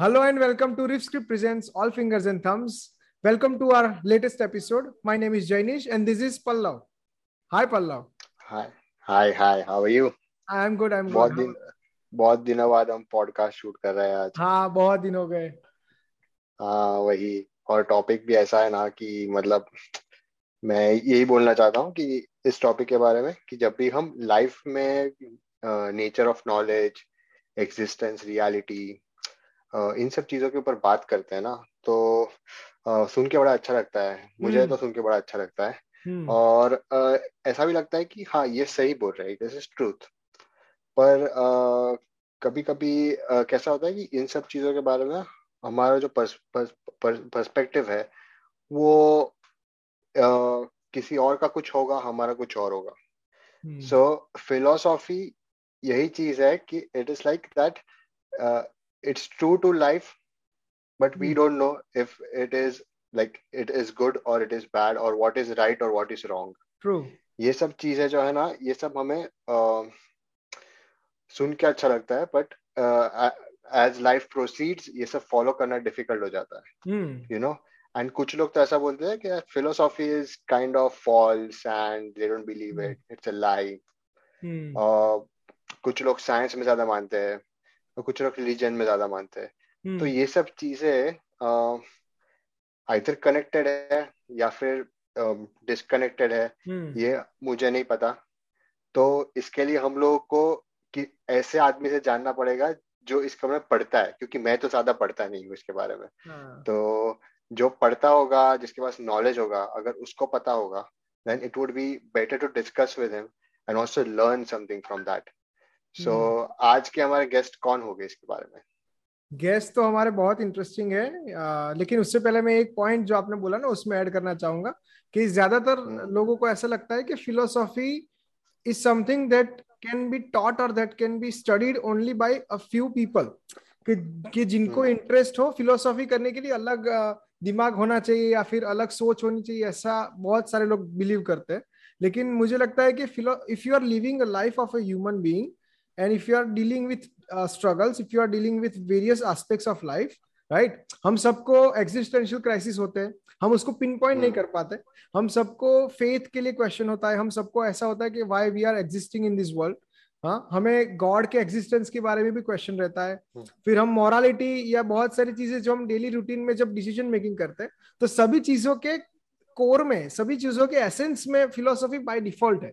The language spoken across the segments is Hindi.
Hello and welcome to Riff Script Presents All Fingers and Thumbs. Welcome to our latest episode. My name is Jainish and this is Pallav. Hi Pallav. Hi. Hi, hi. How are you? I am good. I'm बहुत good. दिन बहुत दिनों बाद हम पॉडकास्ट शूट कर रहे हैं आज हाँ बहुत दिन हो गए हाँ वही और टॉपिक भी ऐसा है ना कि मतलब मैं यही बोलना चाहता हूँ कि इस टॉपिक के बारे में कि जब भी हम लाइफ में nature of knowledge existence reality इन सब चीज़ों के ऊपर बात करते हैं ना तो सुन के बड़ा अच्छा लगता है। मुझे हम्म। तो सुन के बड़ा अच्छा लगता है। हम्म, और ऐसा भी लगता है कि हाँ ये सही बोल रहे हैं दिस इज़ ट्रूथ पर कभी कभी कैसा होता है कि इन सब चीज़ों के बारे में हमारा जो पर्सपेक्टिव है वो किसी और का कुछ होगा हमारा कुछ और होगा। हम्म, सो फिलोसॉफी यही चीज़ है कि it is like that it's true to life but we Hmm. Don't know if it is like it is good और इट इज़ बैड और व्हाट इज़ राइट और व्हाट इज़ रॉन्ग true. ये सब चीज़ें जो है ना ये सब हमें अ, सुन के अच्छा लगता है बट एज लाइफ प्रोसीड्स ये सब फॉलो करना डिफ़िकल्ट हो जाता है हम्म, यू नो एंड कुछ लोग तो ऐसा बोलते हैं कि philosophy is kind of false and they don't believe it it's a lie hmm, और कुछ लोग साइंस में ज़्यादा मानते हैं और कुछ लोग रिलीजन में ज़्यादा मानते हैं। तो हम्म, ये सब चीज़ें आइदर कनेक्टेड है या फिर डिस्कनेक्टेड है हम्म, ये मुझे नहीं पता। तो इसके लिए हम लोगों को कि ऐसे आदमी से जानना पड़ेगा जो इसके बारे में पढ़ता है क्योंकि मैं तो ज़्यादा पढ़ता नहीं हूँ इसके बारे में। हाँ, तो जो पढ़ता होगा जिसके पास नॉलेज होगा अगर उसको पता होगा then it would be better to discuss with him and also learn something from that so so, आज के हमारे गेस्ट कौन होंगे इसके बारे में? गेस्ट तो हमारे बहुत इंटरेस्टिंग है। आ, लेकिन उससे पहले मैं एक पॉइंट जो आपने बोला ना उसमें ऐड करना चाहूँगा कि ज़्यादातर हम्म। लोगों को ऐसा लगता है कि philosophy is something that can be taught और that can be studied only by a few people कि कि जिनको। इंटरेस्ट हो फिलोसॉफी करने के लिए अलग दिमाग होना चाहिए या फिर अलग सोच होनी चाहिए ऐसा बहुत सारे लोग बिलीव करते हैं। लेकिन मुझे लगता है कि if you are living a life of a human being and if you are dealing with uh, if you are dealing with with various aspects of life right? हम सबको existential क्राइसिस होते हैं। हम उसको पिन पॉइंट नहीं। कर पाते। हम सबको फेथ के लिए क्वेश्चन होता है। हम सबको ऐसा होता है कि why we are existing in this world हाँ हमें गॉड के एग्जिस्टेंस के बारे में भी क्वेश्चन रहता है। हम्म। फिर हम मॉरालिटी या बहुत सारी चीज़ें जो हम डेली रूटीन में जब डिसीज़न मेकिंग करते हैं तो सभी चीज़ों के कोर में सभी चीज़ों के एसेंस में फिलोसॉफी बाय डिफ़ॉल्ट है।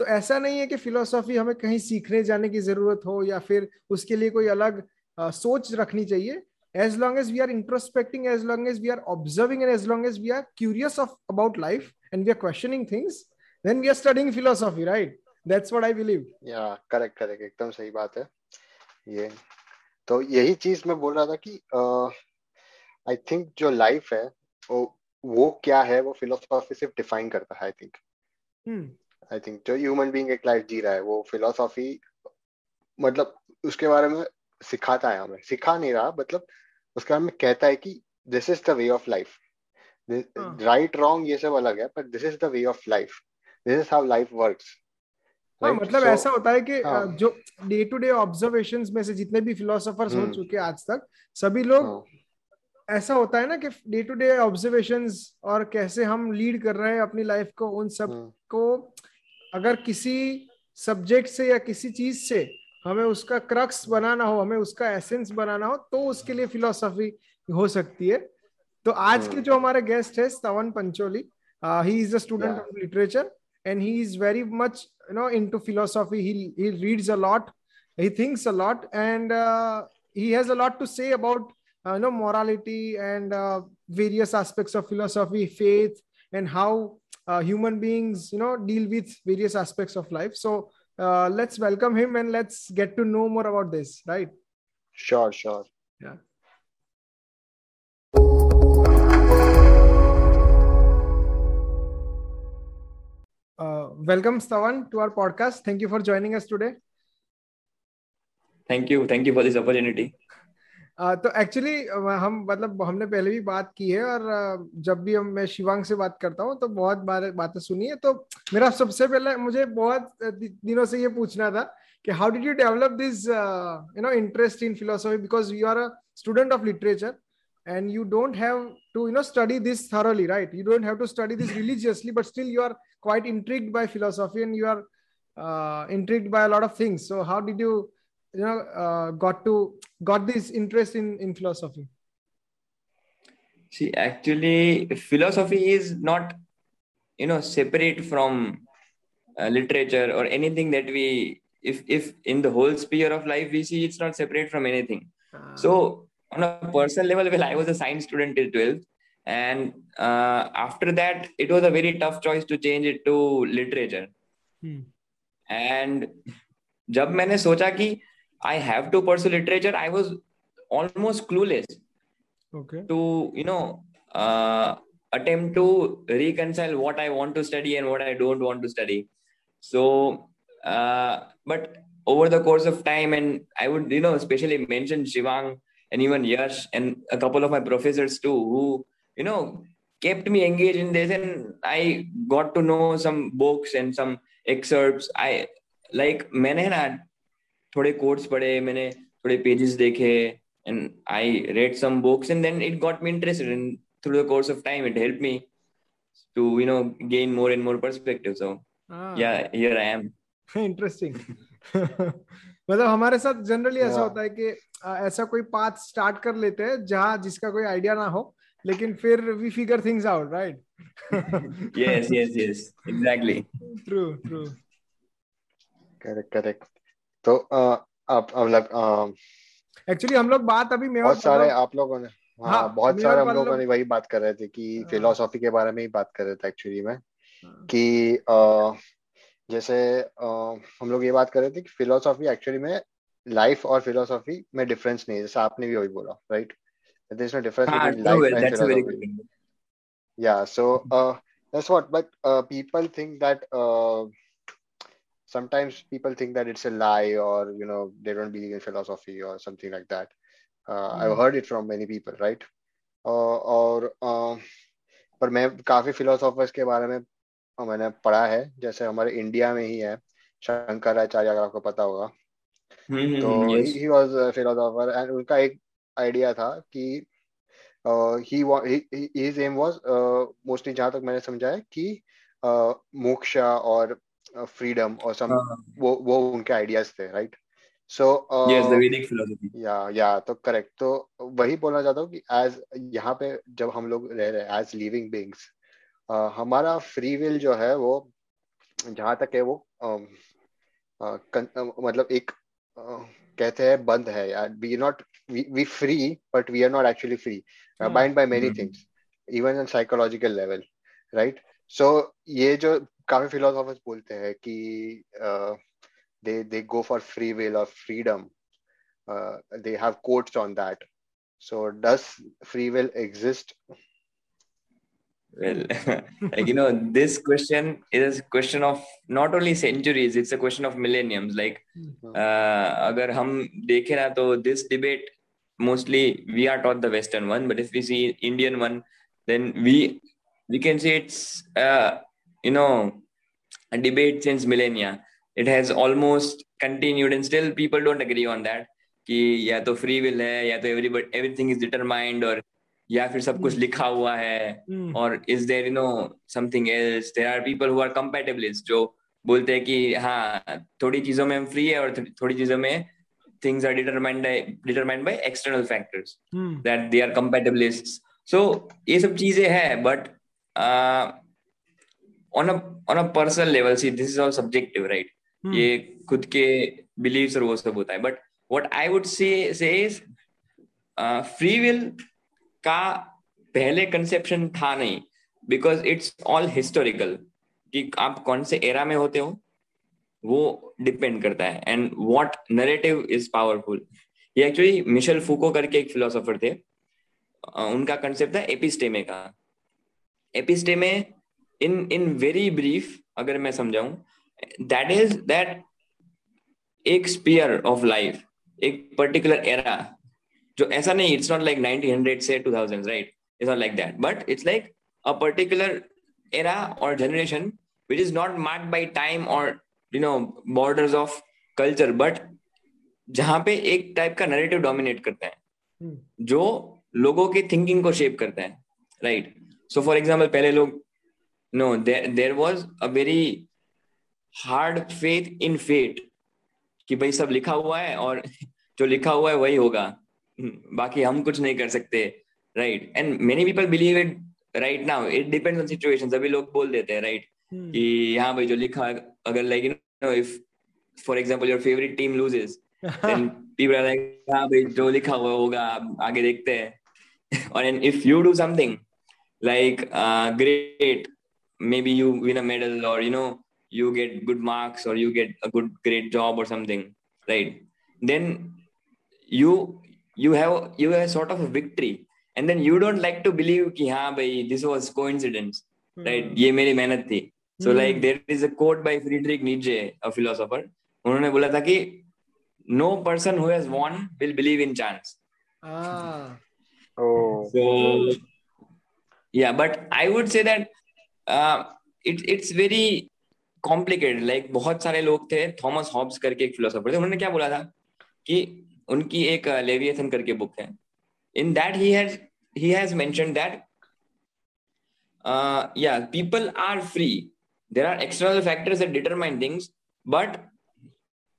तो ऐसा नहीं है कि फिलोसॉफी हमें कहीं सीखने जाने की ज़रूरत हो या फिर उसके लिए कोई अलग अ, सोच रखनी चाहिए। As long as we are introspecting as long as we are observing and as long as we are curious of about life and we are questioning things then we are studying philosophy right that's what I believe yeah correct correct एकदम सही बात है। ये तो यही चीज़ मैं बोल रहा था कि आई uh, थिंक जो लाइफ है वो वो क्या है वो फिलोसॉफी सिर्फ़ डिफाइन करता है आई थिंक आई थिंक जो ह्यूमन बीइंग एक लाइफ जी रहा है वो फिलोसॉफी मतलब उसके बारे में सिखाता है हमें सिखा नहीं रहा मतलब उसके बारे में कहता है कि this is the way of life हाँ। राइट रॉन्ग ये सब अलग है पर this is the way of life this is how life works हाँ मतलब so, ऐसा होता है कि हाँ। जो डे टू डे ऑब्जर्वेशंस में से जितने भी फिलोसोफर्स हो हम्म। चुके आज तक सभी लोग ऐसा होता है ना कि डे टू डे ऑब्जर्वेशन और कैसे हम लीड कर रहे हैं अपनी लाइफ को उन सब हम्म। को अगर किसी सब्जेक्ट से या किसी चीज़ से हमें उसका क्रक्स बनाना हो हमें उसका एसेंस बनाना हो तो उसके लिए फिलोसफी हो सकती है। तो आज के हाँ। जो हमारे गेस्ट है Savan Pancholi he is a student of literature and he is very much you know into philosophy reads a lot he thinks a lot and he has a lot to say about you know morality and various aspects of philosophy faith and how Uh, human beings you know deal with various aspects of life so uh, let's welcome him and let's get to know more about this right sure sure yeah uh, welcome Stavan to our podcast. Thank you for joining us today. Thank you. Thank you for this opportunity. तो एक्चुअली हम मतलब हमने पहले भी बात की है और जब भी हम, मैं शिवांग से बात करता हूँ तो बहुत बार, बातें सुनी है। तो मेरा सबसे पहले, मुझे बहुत दिनों से ये पूछना था कि how did you develop this you know interest in philosophy because you are a student of literature and you don't have to you know study this thoroughly right you don't have to study this religiously but still you are quite intrigued by philosophy and you are intrigued by lot of things so how did you you know uh, got to got this interest in in philosophy see actually philosophy is not you know separate from uh, literature or anything that we if if in the whole sphere of life we see it's not separate from anything uh, so on a personal level well i was a science student till 12th and uh, after that it was a very tough choice to change it to literature hmm. and जब मैंने सोचा कि I have to pursue literature, I was almost clueless okay. to you know uh, attempt to reconcile what I want to study and what I don't want to study. So uh, but over the course of time, and I would, you know, especially mention Shivang and even Yash and a couple of my professors too, who, you know, kept me engaged in this. And I got to know some books and some excerpts. I like, मैंने ना थोड़े कोर्ट्स पढ़े मैंने थोड़े पेजेस देखे and I read some books and then it got me interested in through the course of time it help me to you know gain more and more perspective so yeah here I M interesting मतलब हमारे साथ जनरली ऐसा होता है कि ऐसा कोई पाथ स्टार्ट कर लेते हैं जहाँ जिसका कोई आइडिया ना हो लेकिन फिर we figure things out right yes yes yes exactly true true correct correct तो आप मतलब एक्चुअली हम लोग बात अभी बहुत सारे आप लोगों ने हाँ, हाँ बहुत सारे हम लोगों ने वही बात कर रहे थे कि फिलोसॉफी हाँ। के बारे में ही बात कर रहे थे एक्चुअली में हाँ। कि जैसे आ, हम लोग ये बात कर रहे थे कि फिलोसॉफी एक्चुअली में लाइफ और फिलोसॉफी में डिफरेंस नहीं है जैसे आपने भी वही बोला right there is no difference between life and philosophy yeah so but uh, people think that uh, sometimes people think that it's a lie or you know they don't believe in philosophy or something like that uh, mm. i've heard it from many people right uh, और uh, पर मैं काफ़ी फिलोसोफर्स के बारे में मैंने पढ़ा है जैसे हमारे इंडिया में ही है शंकराचार्य अगर आपको पता होगा हम्म, तो ही वाज फिलोसोफर एंड उनका एक आइडिया था कि he his aim was mostly जहाँ तक मैंने समझा है कि मोक्ष और फ्रीडम और सम। वो वो उनके आइडियाज़ थे right so yes the Vedic philosophy yeah yeah तो करेक्ट तो वही बोलना चाहता हूँ कि एज यहाँ पे जब हम लोग रह रहे हैं एज लिविंग बीइंग्स हमारा फ्री विल जो है वो जहाँ तक है वो आ, आ, कन, आ, मतलब एक आ, कहते हैं बंद है यार। We not we free but we are not actually free bind by many things even in psychological level right so ये जो काफ़ी फिलोसोफर्स बोलते हैं कि they they go for free will और freedom they have quotes on that so does free will exist well like you know this question is a question of not only centuries it's a question of millenniums like mm-hmm. uh, agar hum dekhe na to this debate mostly we are taught the western one but if we see indian one then we we can say it's uh, you know a debate since millennia it has almost continued and still people don't agree on that कि या तो फ्री विल है या तो एवरीबडी एवरीथिंग इज़ डिटरमाइंड और या फिर सब कुछ hmm. लिखा हुआ है hmm. और is there you know something else there are people who are compatibilist जो बोलते हैं कि हाँ थोड़ी चीज़ों में हम फ्री है और थोड़ी चीज़ों में things are determined determined by external factors that they are compatibilist so ये सब चीज़ें हैं but on on a personal level see this is all subjective right ये खुद के बिलीव्स और वो सब होता है। But what I would say say free will का पहले कंसेप्शन था नहीं बिकॉज़ इट्स ऑल हिस्टोरिकल कि आप कौन से एरा में होते हो वो डिपेंड करता है। And what narrative is powerful ये एक्चुअली मिशेल फूको करके एक फिलोसोफर थे। उनका कंसेप्ट था एपिस्टेमे का। Episteme in in very brief अगर मैं समझाऊं दैट इज़ दैट एक स्पीयर ऑफ़ लाइफ एक पर्टिकुलर एरा जो ऐसा नहीं इट्स नॉट लाइक 1900 से 2000 right it's not like that but it's like a particular era or generation which is not marked by time or you know borders of culture but जहाँ पे एक टाइप का नरेटिव डोमिनेट करता है हम्म। जो लोगों के थिंकिंग को शेप करता है राइट सो फॉर एग्ज़ाम्पल पहले लोग no there was a very hard faith in fate कि भाई सब लिखा हुआ है और जो लिखा हुआ है वही होगा। बाकी हम कुछ नहीं कर सकते right and many people believe it right now it depends on situation अभी लोग बोल देते हैं राइट हम्म। कि हाँ भाई जो लिखा अगर like you know if for example your favourite team loses then people are like हाँ भाई जो लिखा हुआ होगा आगे देखते हैं। और and if you do something like great maybe you win a medal or you know you get good marks or you get a good great job or something right then you you have you have sort of a victory and then you don't like to believe ki ha bhai this was coincidence right ye meri mehnat thi so Hmm. like there is a quote by friedrich nietzsche a philosopher उन्होंने बोला था कि no person who has won will believe in chance ah Oh. so yeah but i would say that it's it's very complicated like बहुत सारे लोग थे थॉमस हॉब्स करके एक फिलोसोफर थे। उन्होंने क्या बोला था कि उनकी एक uh, लेवियथन करके बुक है। In that he has he has that yeah people are free there are external factors that determine things but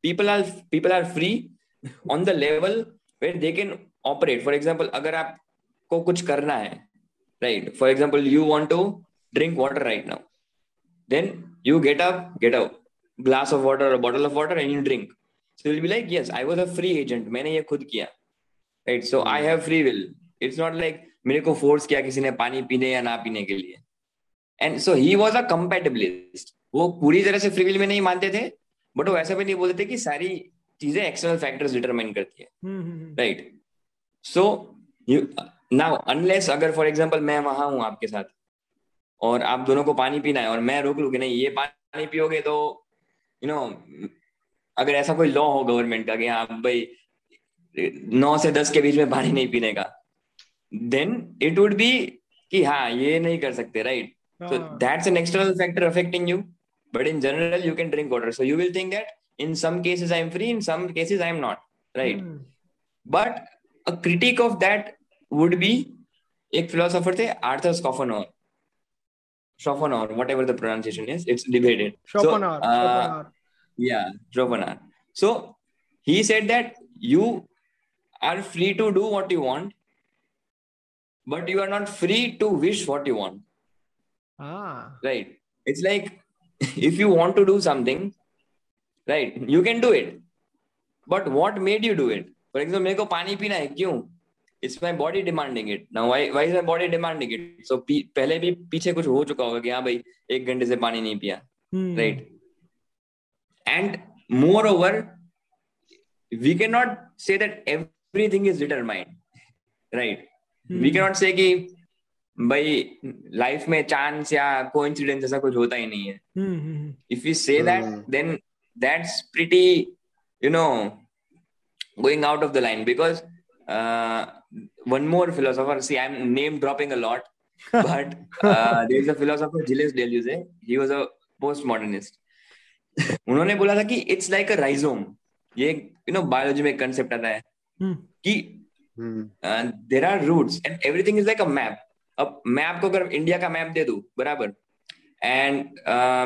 people are people are free on the level where they can operate for example अगर आपको कुछ करना है right for example you want to drink water right now. Then you get up get a glass of water or a bottle of water and you drink. So you'll be like yes i was a free agent. मैंने ये खुद किया. Right? So i have free will. It's not like मेरे को फोर्स किया किसी ने पानी पीने या ना पीने के लिए. And so he was a compatibilist वो पूरी तरह से विल में नहीं मानते थे बट वो ऐसा भी नहीं बोलते थे कि सारी चीज़ें एक्सटर्नल फैक्टर्स डिटरमाइन करती है. Hmm, hmm, right so you now unless अगर फॉर एग्जांपल मैं वहाँ हूँ आपके साथ और आप दोनों को पानी पीना है और मैं रुक लू नहीं ये पानी पियोगे तो यू नो अगर ऐसा कोई लॉ हो गवर्नमेंट का कि हाँ भाई नौ से दस के बीच में पानी नहीं पीने का देन इट वुड बी कि हाँ ये नहीं कर सकते right so that's an external factor affecting you but in general you can drink water so you will think that in some cases I am free in some cases I am not right but a critic of that would be एक फिलोसोफर थे Arthur Schopenhauer Schopenhauer, whatever the pronunciation is, it's debated. Schopenhauer, so, uh, Schopenhauer. yeah, Schopenhauer. So he said that you are free to do what you want, but you are not free to wish what you want. Ah, right it's like if you want to do something right you can do it but what made you do it for example मेरे को पानी पीना है क्यों it's my body demanding it ना why why is my body demanding it so पहले भी पीछे कुछ हो चुका होगा कि हाँ भाई एक घंटे से पानी नहीं पिया। Right and moreover we can not say that everything is determined right we can not say भाई लाइफ में चांस या कोइंसिडेंस ऐसा कुछ होता ही नहीं है। If you say that then that's pretty you know going out of the line because uh, one more philosopher. See i'm name dropping a lot but uh, there's a philosopher Gilles Deleuze. He was a postmodernist. उन्होंने बोला था कि इट्स लाइक अ राइजोम ये यू नो बायोलॉजी में कंसेप्ट आता है हम्म, कि Hmm. There are roots and everything is like a map अब मैं आपको अगर इंडिया का मैप दे दूँ बराबर. एंड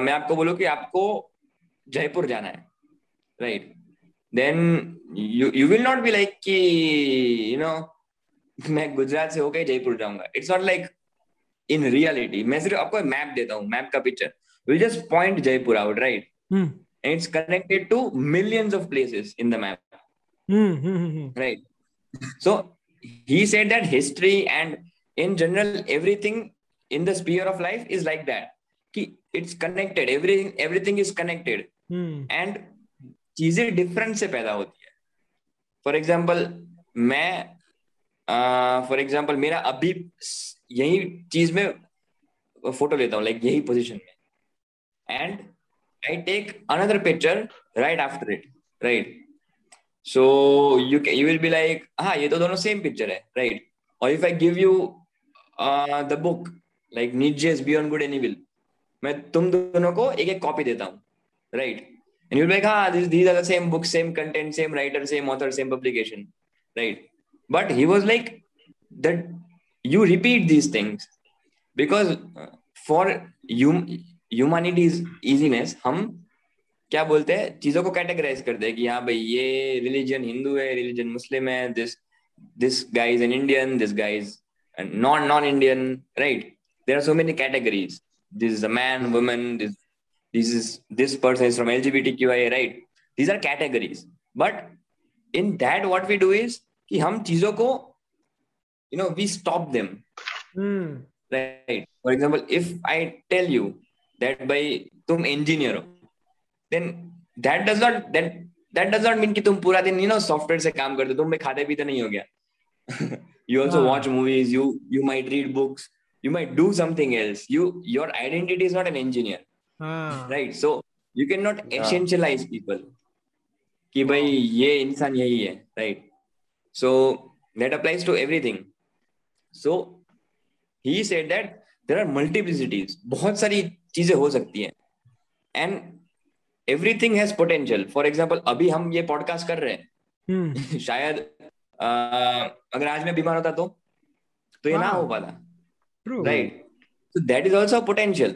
मैं आपको बोलूँ कि आपको जयपुर जाना है right then you you will not be like कि यू नो मैं गुजरात से होकर जयपुर जाऊँगा। It's not like in reality मैं सिर्फ़ आपको मैप देता हूँ मैप का picture will just point Jaipur out right it's connected to millions of places in the map right so he said that history and in general everything in the sphere of life is like that कि it's connected everything everything is connected and चीज़ें डिफरेंट से पैदा होती है। फॉर एग्ज़ाम्पल मैं फॉर एग्ज़ाम्पल मेरा अभी यही चीज़ में फ़ोटो लेता हूँ लाइक यही पोजीशन में। And I take another picture right after it right so you you will be like हाँ ये तो दोनों सेम पिक्चर है राइट और if I give you the book like नीजेस beyond good and evil मैं तुम दोनों को एक एक कॉपी देता हूँ right you'll be like ah these, these are the same books same content same writer same author same publication right? but he was like that you repeat these things because uh, for hum, humanity's easiness हम क्या बोलते हैं चीजों को कैटेगराइज करते हैं कि हाँ भाई ये रिलीजन हिंदू है रिलीजन मुस्लिम है this this guy is an Indian this guy is non non Indian right there are so many categories this is a man woman this this is this person is from lgbtqia right these are categories but in that what we do is कि हम चीज़ों को you know we stop them right for example if I tell you that भाई तुम इंजीनियर हो then that does not that that does not mean कि तुम पूरा दिन यू नो सॉफ्टवेयर से काम करते हो तुम तुम्हें खाते पीते नहीं हो गया। You also watch movies you you might read books you might do something else you your identity is not an engineer right so you can not essentialise people कि भाई ये इंसान यही है right? So that applies to everything so he said that there are multiplicities बहुत सारी चीज़ें हो सकती हैं and everything has potential for example अभी हम ये पॉडकास्ट कर रहे हैं hmm. शायद आ, अगर आज मैं बीमार होता तो तो ये ना हो पाता True. Right. So that is also a potential.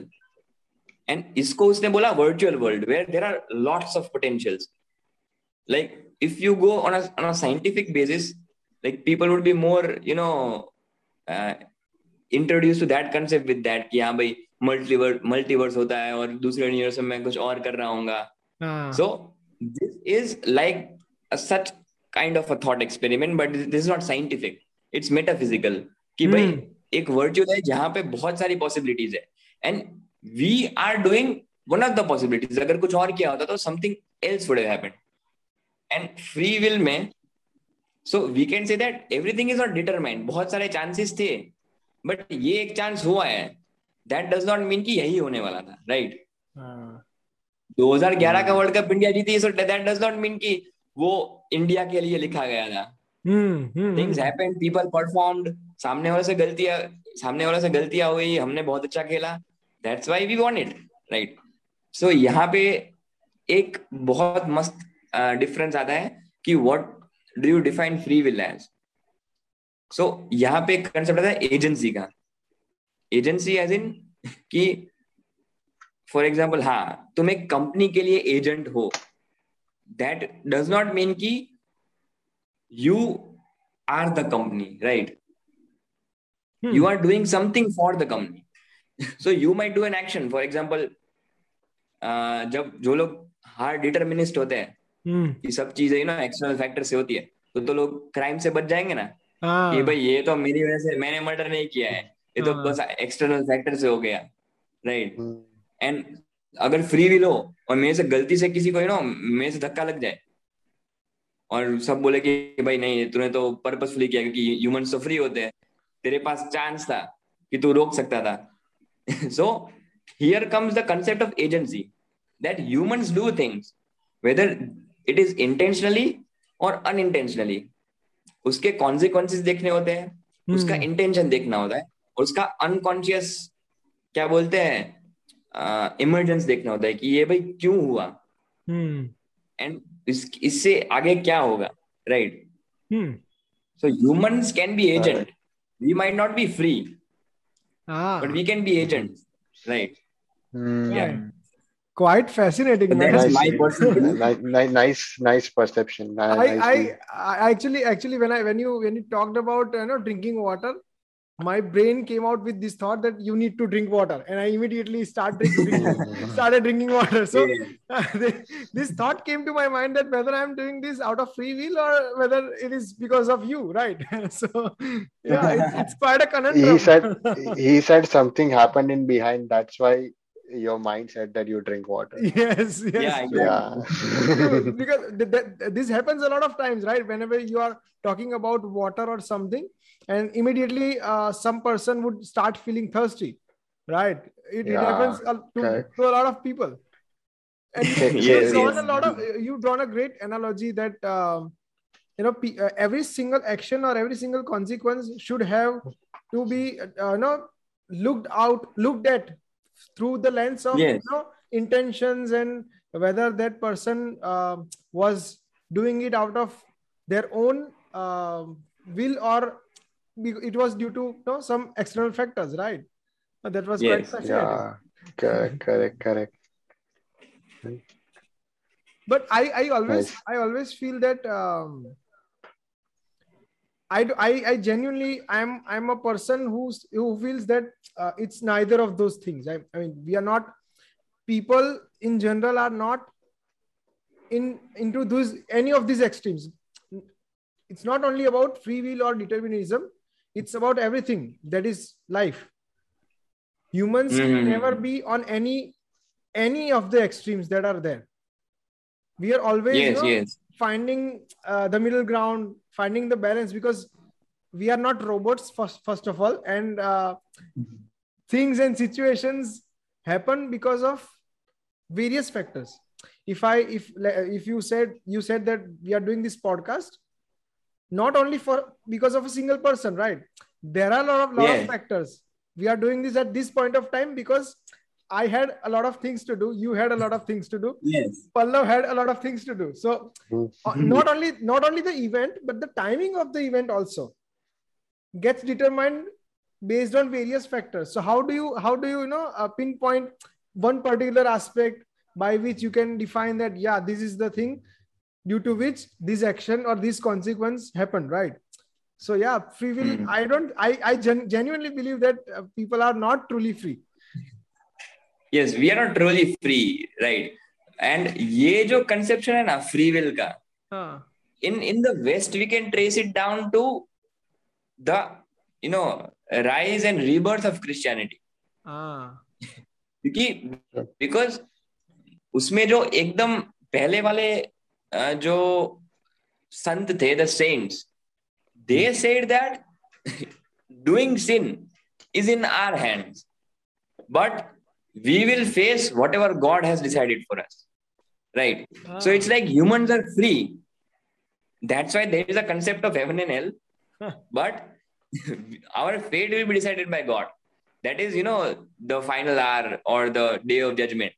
And इसको उसने बोला virtual world where there are lots of potentials. Like if you go on a on a scientific basis, like people would be more, you know, uh, introduced to that concept with that कि हाँ भाई multiverse multiverse होता है और दूसरे यूनिवर्स में मैं कुछ और कर रहा. So this is like a, such kind of a thought experiment, but this is not scientific. It's metaphysical. कि भाई एक वर्चुअल है जहाँ पे बहुत सारी पॉसिबिलिटीज है and we are doing one of the possibilities अगर कुछ और किया होता तो something else would have and free will में so we can say that everything is not determined बहुत सारे चांसेस थे बट ये एक चांस हुआ है। दैट डज नॉट मीन कि यही होने वाला था राइट right? 2011 का वर्ल्ड कप इंडिया जीती so that does not mean कि वो इंडिया के लिए लिखा गया था। थिंग्स हैपेंड पीपल परफॉर्म्ड सामने वाले से गलतियाँ सामने वाले से गलतियाँ हुई हमने बहुत अच्छा खेला। That's why we won it right so यहाँ पे एक बहुत मस्त डिफरेंस आता है कि what do you define free will as so यहाँ पे कंसेप्ट आता है एजेंसी का। एजेंसी एज इन कि फॉर एग्ज़ाम्पल हाँ तुम एक कंपनी के लिए एजेंट हो। दैट डज नॉट मीन कि you are the company right you are doing something for the company. So you might do an action. For example uh, जब जो लोग हार्ड डिटर्मिनिस्ट होते हैं. ये सब चीज़ें ना एक्सटर्नल फैक्टर से होती है। तो तो लोग क्राइम से बच जाएँगे ना? हाँ. कि भाई ये तो मेरी वजह से मैंने मर्डर नहीं किया है। ये तो हाँ. बस एक्सटर्नल फैक्टर से हो गया राइट एंड अगर फ्री विल हो और मेरे से गलती से किसी को नो मेरे से धक्का लग जाए और सब बोले कि भाई नहीं तूने तो पर्पसफुली किया क्योंकि ह्यूमंस तो फ्री होते हैं। तेरे पास चांस था कि तू रोक सकता था। So here comes the concept of agency that humans do things whether it is intentionally और अनइंटेंशनली उसके कॉन्सिक्वेंसेस देखने होते हैं। Hmm. उसका इंटेंशन देखना होता है। और उसका अनकॉन्शियस क्या बोलते हैं इमरजेंस uh, देखना होता है कि ये भाई क्यों हुआ? And hmm. इस, इससे आगे क्या होगा? Right so humans can be agent we might not be free ah. but we can be agents. Right? Mm. yeah. Quite fascinating that's nice, my perception nice, nice nice perception. I, I, I actually actually when i when you when you talked about you know drinking water my brain came out with this thought that you need to drink water. And i immediately start drinking, started drinking water. So uh, this thought came to my mind that whether i'm doing this out of free will or whether it is because of you right? So yeah it's, it's quite a conundrum. He said he said something happened in behind. That's why your mindset that you drink water. Yes, yes. Yeah yeah. Because th- th- this happens a lot of times right? Whenever you are talking about water or something and immediately uh, some person would start feeling thirsty right? It, yeah, it happens to, okay. to, a lot of people. And yes, yes. drawn a lot of you've drawn a great analogy that um, you know uh, every single action or every single consequence should have to be uh, you know looked out looked at through the lens of yes. you know intentions and whether that person uh, was doing it out of their own uh, will or it was due to you know, some external factors right that was Yes. quite Yeah, correct, correct, correct. but i i always Nice. i always feel that um I, I i genuinely i'm i'm a person who's who feels that uh, it's neither of those things. I, I mean we are not people in general are not in into those any of these extremes. It's not only about free will or determinism. It's about everything that is life. Humans can Mhm. never be on any any of the extremes that are there. We are always you yes know, yes finding uh, the middle ground finding the balance because we are not robots first, first of all. And uh, things and situations happen because of various factors. If i if if you said you said that we are doing this podcast not only for because of a single person right? There are a lot of lot Yes. of factors. We are doing this at this point of time because i had a lot of things to do you had a lot of things to do yes Pallav had a lot of things to do. So uh, not only not only the event, but the timing of the event also gets determined based on various factors. So how do you how do you you know uh, pinpoint one particular aspect by which you can define that yeah this is the thing due to which this action or this consequence happened right so yeah free will Hmm. i don't i i gen- genuinely believe that uh, people are not truly free yes we are not really free right and ये जो कंसेप्शन है ना फ्री विल का in in the West we can trace it down to the you know rise and rebirth of Christianity क्योंकि बिकॉज़ उसमें जो एकदम पहले वाले जो संत थे the saints they said that doing sin is in our hands but we will face whatever God has decided for us. Right? Ah. So it's like humans are free. That's why there is a concept of heaven and hell. Huh. But our fate will be decided by God. That is, you know, the final hour or the day of judgment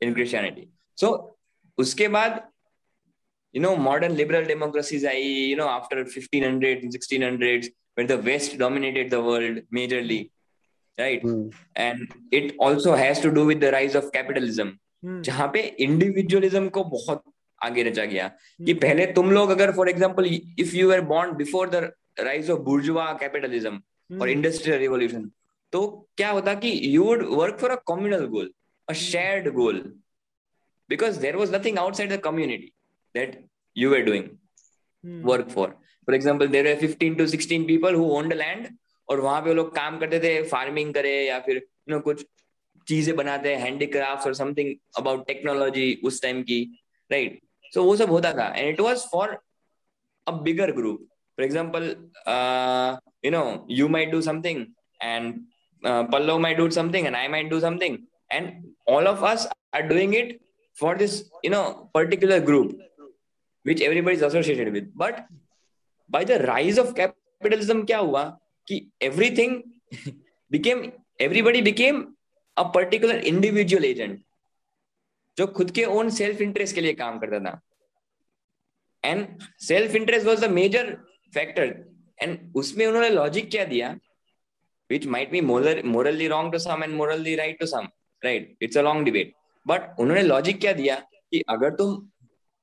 in Christianity. So, uske baad, you know, modern liberal democracies, I, you know, after 1500s and 1600s, when the West dominated the world majorly, right? And it also has has to do with the rise of capitalism. Hmm. जहाँ पे इंडिविजुअलिज्म को बहुत आगे रचा गया कि Hmm. पहले तुम लोग अगर for example if you are born before the rise of bourgeois capitalism और. इंडस्ट्रियल रिवॉल्यूशन तो क्या होता कि you would work for a communal goal a shared goal because there was nothing outside the community that you are doing. Work for for example there are fifteen to sixteen people who own the land और वहाँ पे लोग काम करते थे फ़ार्मिंग करे या फिर यू नो कुछ चीज़ें बनाते हैं हैंडीक्राफ्ट और समथिंग अबाउट टेक्नोलॉजी उस टाइम की राइट सो वो सब होता था and it was for a bigger group for example you know you might do something and Pallav might do something and I might do something and all of us are doing it for this you know particular group which everybody is associated with. But by the rise of capitalism, क्या हुआ? कि everything became everybody became a particular individual agent जो खुद के ओन सेल्फ इंटरेस्ट के लिए काम करता था। And self interest was the major factor and उसमें उन्होंने लॉजिक क्या दिया? Which might be more morally wrong to some and morally right to some right it's a long debate but उन्होंने लॉजिक क्या दिया? कि अगर तुम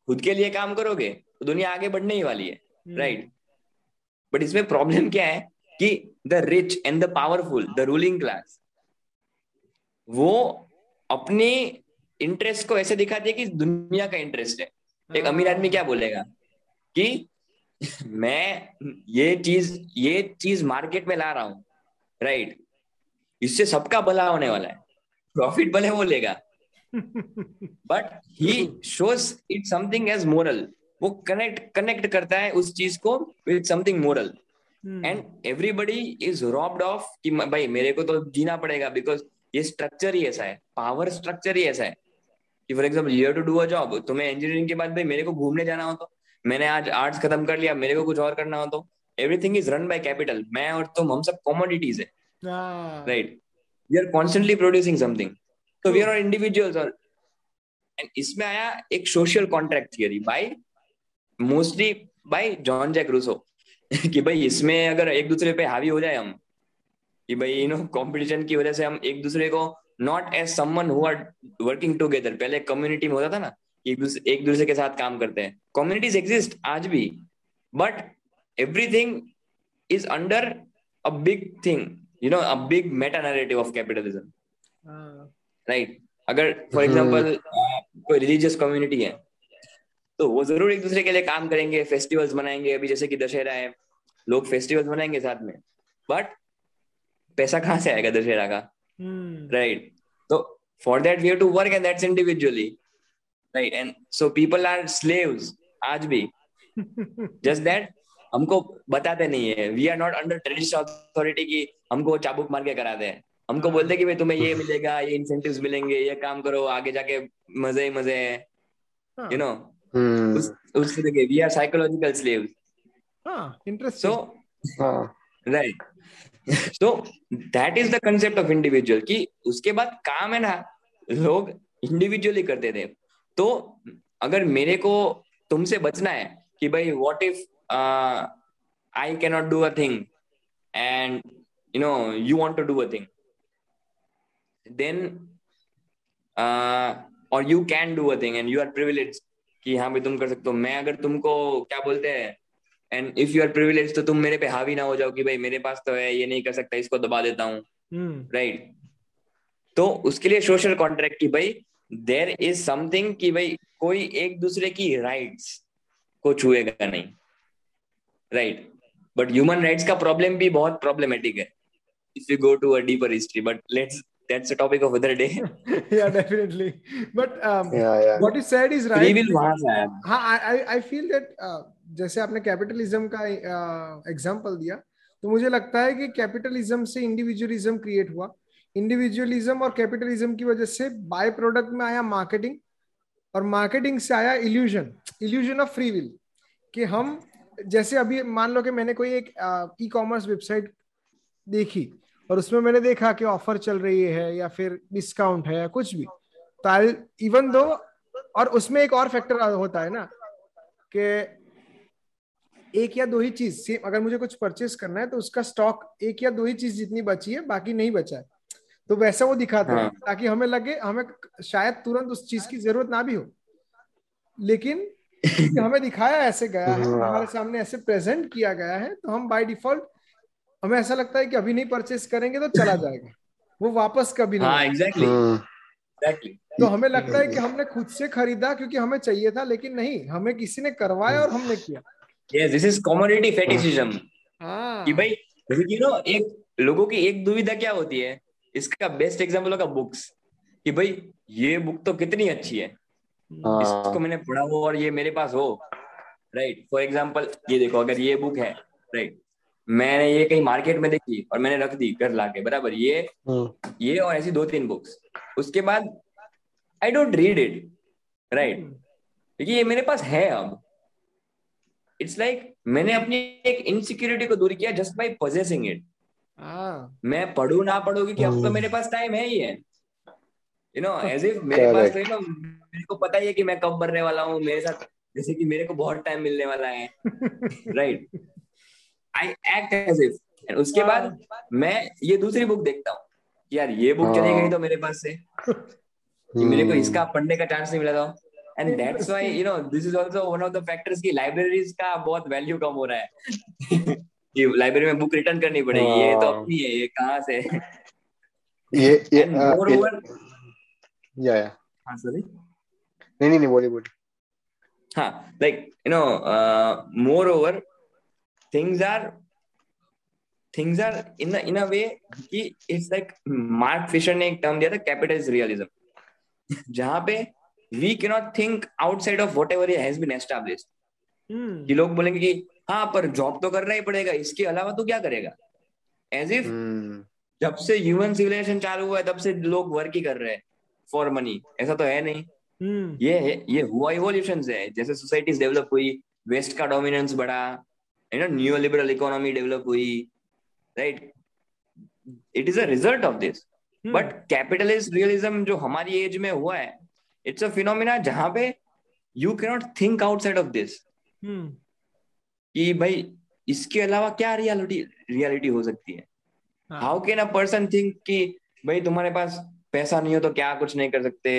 खुद के लिए काम करोगे तो दुनिया आगे बढ़ने ही वाली है राइट hmm. But right? इसमें प्रॉब्लम क्या है? कि the rich and the powerful the ruling class वो अपने इंटरेस्ट को ऐसे दिखाती है कि दुनिया का इंटरेस्ट है। एक अमीर आदमी क्या बोलेगा? कि मैं ये चीज़ ये चीज़ मार्केट में ला रहा हूँ राइट इससे सबका भला होने वाला है। प्रॉफिट भले वो लेगा। But he shows it something as moral वो कनेक्ट कनेक्ट करता है उस चीज़ को with something moral. And everybody is robbed of कि भाई मेरे को तो जीना पड़ेगा बिकॉज़ ये स्ट्रक्चर ही ऐसा है। पावर स्ट्रक्चर ही ऐसा है। कि for example you to do a job तुम्हें इंजीनियरिंग के बाद भाई मेरे को घूमने जाना हो तो मैंने आज आर्ट्स खत्म कर लिया मेरे को कुछ और करना हो तो everything is run by capital मैं और तुम हम सब कॉमोडिटीज है। Right we are constantly producing producing something so we are not individuals or and इसमें आया एक social contract theory by mostly by John Jacques Rousseau कि भाई इसमें अगर एक दूसरे पे हावी हो जाए हम कि भाई यू नो कंपटीशन की वजह से हम एक दूसरे को not as someone who are working together पहले कम्युनिटी में होता था ना एक दूसरे एक दूसरे के साथ काम करते हैं। कम्युनिटीज एग्जिस्ट आज भी but everything is under a big thing you know a big meta narrative of capitalism right अगर फॉर एग्जांपल हम्म। कोई रिलीजियस कम्युनिटी है तो वो ज़रूर एक दूसरे के लिए काम करेंगे फेस्टिवल्स मनाएँगे अभी जैसे कि दशहरा है लोग फेस्टिवल्स मनाएँगे साथ में। बट पैसा कहाँ से आएगा दशहरा का? Right hmm. तो for that we have to work and that's individually right and so people are slaves आज भी। जस्ट दैट हमको बताते नहीं है। We are not under traditional authority की हमको चाबुक मार के कराते हैं हमको। बोलते हैं कि भाई तुम्हें ये मिलेगा ये इंसेंटिव्स मिलेंगे ये काम करो आगे जाके मज़े ही मज़े है। यू नो उस उस तरह के वी आर साइकोलॉजिकल स्लेव्स हाँ interesting so right so that is the concept of individual कि उसके बाद काम है ना लोग इंडिविजुअली करते थे। तो अगर मेरे को तुमसे बचना है कि भाई what if I can not do a thing and you know you want to do a thing then और you can do a thing and you are privilege कि हाँ भाई तुम कर सकते हो। मैं अगर तुमको क्या बोलते हैं and if you are privilege तो तुम मेरे पे हावी ना हो जाओ कि भाई मेरे पास तो है ये नहीं कर सकता इसको दबा देता हूँ। Right hmm. right. तो उसके लिए सोशल कॉन्ट्रैक्ट की भाई देर इज़ समथिंग कि भाई कोई एक दूसरे की राइट्स को छुएगा नहीं। राइट बट ह्यूमन राइट्स का प्रॉब्लम भी बहुत प्रॉब्लमेटिक है। If you go to a deeper history but let's that's a topic of other day. Yeah definitely. But um, yeah, yeah. what you said is right. Will हाँ I I feel that uh, जैसे आपने कैपिटलिज्म का एग्जांपल uh, दिया तो मुझे लगता है कि कैपिटलिज्म से इंडिविजुअलिज्म क्रिएट हुआ। इंडिविजुअलिज्म और कैपिटलिज्म की वजह से बाय प्रोडक्ट में आया मार्केटिंग और मार्केटिंग से आया illusion illusion of free will कि हम जैसे अभी मान लो कि मैंने कोई एक ई कॉमर्स वेबसाइट देखी और उसमें मैंने देखा कि ऑफ़र चल रही है या फिर डिस्काउंट है या कुछ भी तो आई इवन दो और उसमें एक और फैक्टर होता है ना कि एक या दो ही चीज़ सेम अगर मुझे कुछ परचेस करना है तो उसका स्टॉक एक या दो ही चीज़ जितनी बची है बाकी नहीं बचा है तो वैसा वो दिखाते हाँ. हैं ताकि हमें लगे हमें शायद तुरंत उस चीज़ की ज़रूरत ना भी हो लेकिन हमें दिखाया ऐसे गया है हाँ। हमारे सामने ऐसे प्रेजेंट किया गया है तो हम बाय डिफ़ॉल्ट हमें ऐसा लगता है कि अभी नहीं परचेस करेंगे तो चला जाएगा। वो वापस कभी नहीं हाँ, exactly. exactly. तो हमें लगता है कि हमने खुद से खरीदा क्योंकि हमें चाहिए था लेकिन नहीं हमें किसी ने करवाया और हमने किया। Yes this is commodity fetishism हाँ। कि भाई यू नो एक लोगों की एक दुविधा क्या होती है? इसका बेस्ट एग्जांपल होगा बुक्स कि भाई ये बुक तो कितनी अच्छी है। हाँ। इसको मैंने पढ़ा हो और ये मेरे पास हो। राइट फॉर एग्जांपल ये देखो अगर ये बुक है राइट मैंने ये कहीं मार्केट में देखी और मैंने रख दी घर लाके बराबर ये हाँ। ये और ऐसी दो तीन बुक्स उसके बाद I don't read it right क्योंकि ये मेरे पास है अब। इट्स लाइक like, मैंने अपनी एक इनसिक्योरिटी को दूर किया जस्ट बाई पोजेसिंग इट मैं पढ़ू ना पढ़ू क्योंकि अब तो मेरे पास टाइम है ही है। यू नो एज इफ़ मेरे पास तो ना मेरे को पता ही है कि मैं कब मरने वाला हूँ मेरे साथ जैसे कि मेरे को बहुत टाइम मिलने वाला है। Right I act as if उसके बाद हाँ। मैं ये दूसरी बुक देखता हूँ। यार ये बुक चली गई हाँ। तो मेरे पास से। मेरे को इसका पढ़ने का चांस नहीं मिला था। And that's why you know this is also one of the factors की लाइब्रेरीज का बहुत वैल्यू कम हो रहा है। ये लाइब्रेरी में बुक रिटर्न करनी पड़ेगी। ये तो अपनी है ये कहाँ से? ये ये या या हाँ सॉरी नहीं नहीं नहीं बोलिए बोलिए। हाँ like you know moreover things are things are in in a way कि इट्स लाइक मार्क फिशर ने एक टर्म दिया था कैपिटलिस्ट रियलिज्म जहाँ पे we can not think outside of whatever has been कि लोग बोलेंगे कि हाँ पर जॉब तो करना ही पड़ेगा इसके अलावा तो क्या करेगा? As if hmm. जब से ह्यूमन सिविलाइजेशन चालू हुआ है तब से लोग वर्क ही कर रहे हैं फॉर मनी ऐसा तो है नहीं। Hmm. ये ये हुआ इवोल्यूशन है। जैसे सोसाइटीज डेवलप हुई वेस्ट का डोमिनेंस बढ़ा you know new liberal economy develop हुई right it is a result of this but capitalist realism जो हमारी एज में हुआ है इट्स अ फिनोमिना जहाँ पे you cannot think outside of this कि भाई इसके अलावा क्या रियलिटी रियलिटी हो सकती है? How can a person think कि भाई तुम्हारे पास पैसा नहीं हो तो क्या कुछ नहीं कर सकते?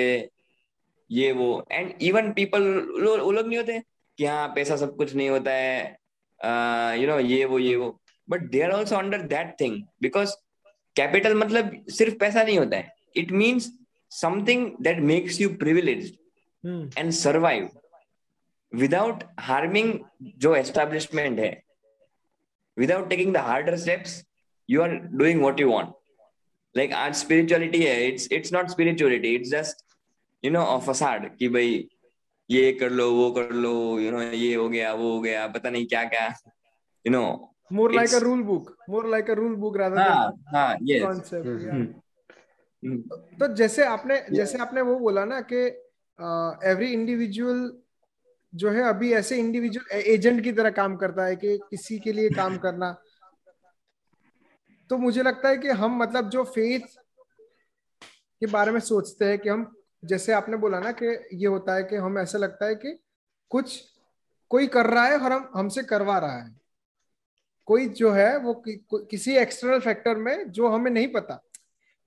ये वो। एंड इवन पीपल वो लोग नहीं होते कि हाँ पैसा सब कुछ नहीं होता है। यू नो ये वो ये वो। But they are also under that thing because capital मतलब सिर्फ़ पैसा नहीं होता है। It means something that makes you privilege and survive without harming जो एस्टेब्लिशमेंट है। Without taking the harder steps you are doing what you want like आज स्पिरिचुअलिटी है। It's it's not spirituality it's just you know facade कि भाई ये कर लो वो कर लो यू नो ये हो गया वो हो गया पता नहीं क्या क्या you know more like a rule book more like a rule book rather हाँ, than हाँ, yes. concept hmm. yeah. hmm. तो जैसे आपने yeah. जैसे आपने वो बोला ना कि एवरी इंडिविजुअल जो है अभी ऐसे इंडिविजुअल एजेंट की तरह काम करता है कि किसी के लिए काम करना तो मुझे लगता है कि हम मतलब जो फेथ के बारे में सोचते हैं कि हम जैसे आपने बोला ना कि ये होता है कि हम ऐसा लगता है कि कुछ कोई कर रहा है और हम हमसे करवा रहा है। कोई जो है वो कि, किसी एक्सटर्नल फैक्टर में जो हमें नहीं पता।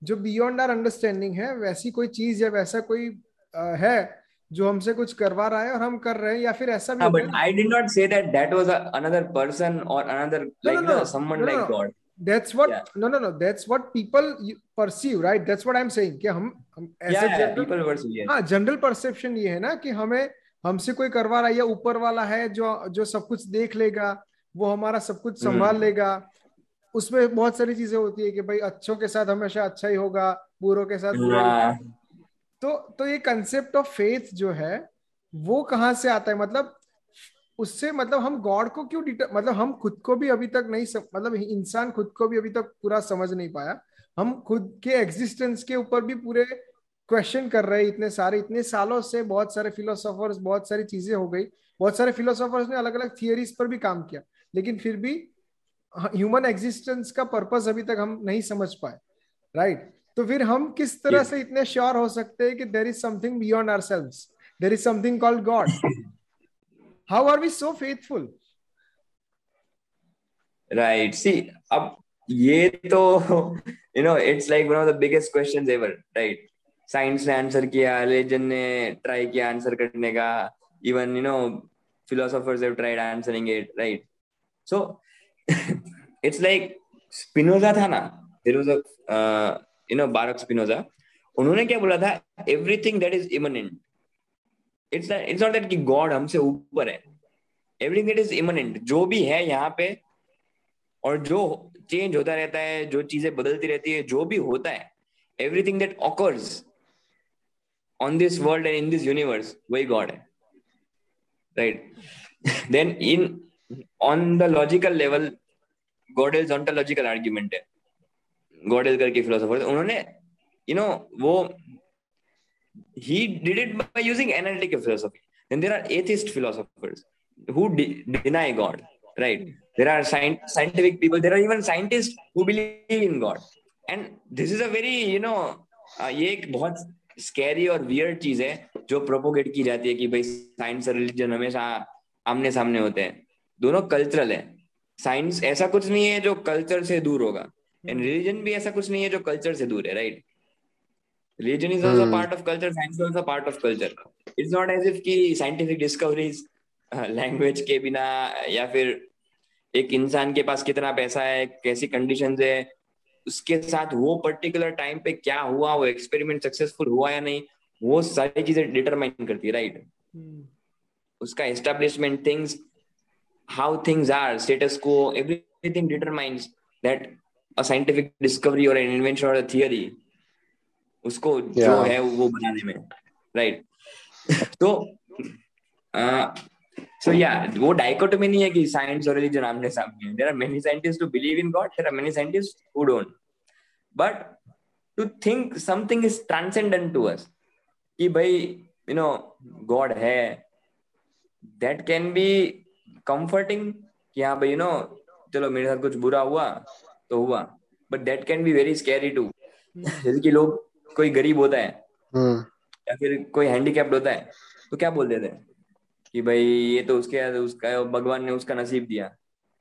जो बियॉन्ड आर अंडरस्टैंडिंग है वैसी कोई चीज़ या वैसा कोई आ, है जो हमसे कुछ करवा रहा है और हम कर रहे हैं या फिर ऐसा भी but I did not say that that was another person और another like someone like God that's what yeah. no no no that's what people perceive right that's what i'm saying कि हम हम ऐसे yeah, general, people perceive yeah. हाँ जनरल परसेप्शन ये है ना कि हमें हमसे कोई करवा रहा है या ऊपर वाला है जो जो सब कुछ देख लेगा वो हमारा सब कुछ संभाल hmm. लेगा उसमें बहुत सारी चीज़ें होती है कि भाई अच्छों के साथ हमेशा अच्छा ही होगा बुरों के साथ बुरा. तो तो ये कंसेप्ट ऑफ़ फेथ जो है वो कहाँ से आता है मतलब उससे मतलब हम गॉड को क्यों मतलब हम खुद को भी अभी तक नहीं सम, मतलब इंसान खुद को भी अभी तक पूरा समझ नहीं पाया। हम खुद के एग्जिस्टेंस के ऊपर भी पूरे क्वेश्चन कर रहे हैं इतने सारे। इतने सालों से बहुत सारे फिलोसोफर्स बहुत सारी चीज़ें हो गई। बहुत सारे फिलोसोफर्स ने अलग अलग थियरीज पर भी काम किया। लेकिन फिर भी ह्यूमन एग्जिस्टेंस का पर्पस अभी तक हम नहीं समझ पाए। Right right? तो फिर हम किस तरह से इतने श्योर हो सकते हैं कि there is something beyond ourselves there is something called God how are we so faithful right see अब ये तो you know it's like one of the biggest questions ever right science ने आंसर किया लेजन ने ट्राई किया आंसर करने का. Even you know philosophers tried answering it right so it's like Spinoza था ना? There was a you know Baruch Spinoza उन्होंने क्या बोला था? Everything that is immanent it's it's not that कि गॉड हमसे ऊपर है। एवरीथिंग दैट इज़ इमनेंट जो भी है यहाँ पे और जो चेंज होता रहता है जो चीज़ें बदलती रहती है जो भी होता है everything that occurs on this world and in this universe वही गॉड है। Right then in on the logical level God is ontological argument है। गॉड इज़ करके फिलोसोफर उन्होंने यू you नो know, वो he did it by using analytic philosophy. Then there are atheist philosophers who de- deny God, right? There are sci- scientific people, there are even scientists who believe in God. And this is a very, you know, ये एक बहुत स्कैरी और वियर्ड चीज़ है जो प्रोपोगेट की जाती है कि भाई साइंस और रिलीजन हमेशा आमने सामने होते हैं दोनों कल्चरल है साइंस ऐसा कुछ नहीं है जो कल्चर से दूर होगा एंड रिलीजन भी ऐसा कुछ नहीं है जो कल्चर से दूर है right religion is also hmm. part of culture science is also part of culture it's not as if कि scientific discoveries लैंग्वेज के बिना या फिर एक इंसान के पास कितना पैसा है कैसी कंडीशन है उसके साथ वो पर्टिकुलर टाइम पे क्या हुआ वो एक्सपेरिमेंट सक्सेसफुल हुआ या नहीं वो सारी चीज़ें डिटरमाइन करती है राइट hmm. उसका establishment things how things are status quo everything determines that a scientific discovery और एन इन्वेंशन और थियरी उसको yeah. जो है वो बनाने में राइट तो सो या वो डाइकोटोमी नहीं है कि साइंस और रिलीजन आमने सामने there are many scientist who believe in God there are many scientist who don't but to think something is transcendent to us कि भाई यू नो गॉड है दैट कैन बी कंफर्टिंग कि हाँ भाई यू नो चलो मेरे साथ कुछ बुरा हुआ तो हुआ। But that can be very scary too जैसे कि लोग कोई गरीब होता है हम्म। या फिर कोई हैंडीकैप्ड होता है तो क्या बोल देते हैं? कि भाई ये तो उसके उसका भगवान ने उसका नसीब दिया।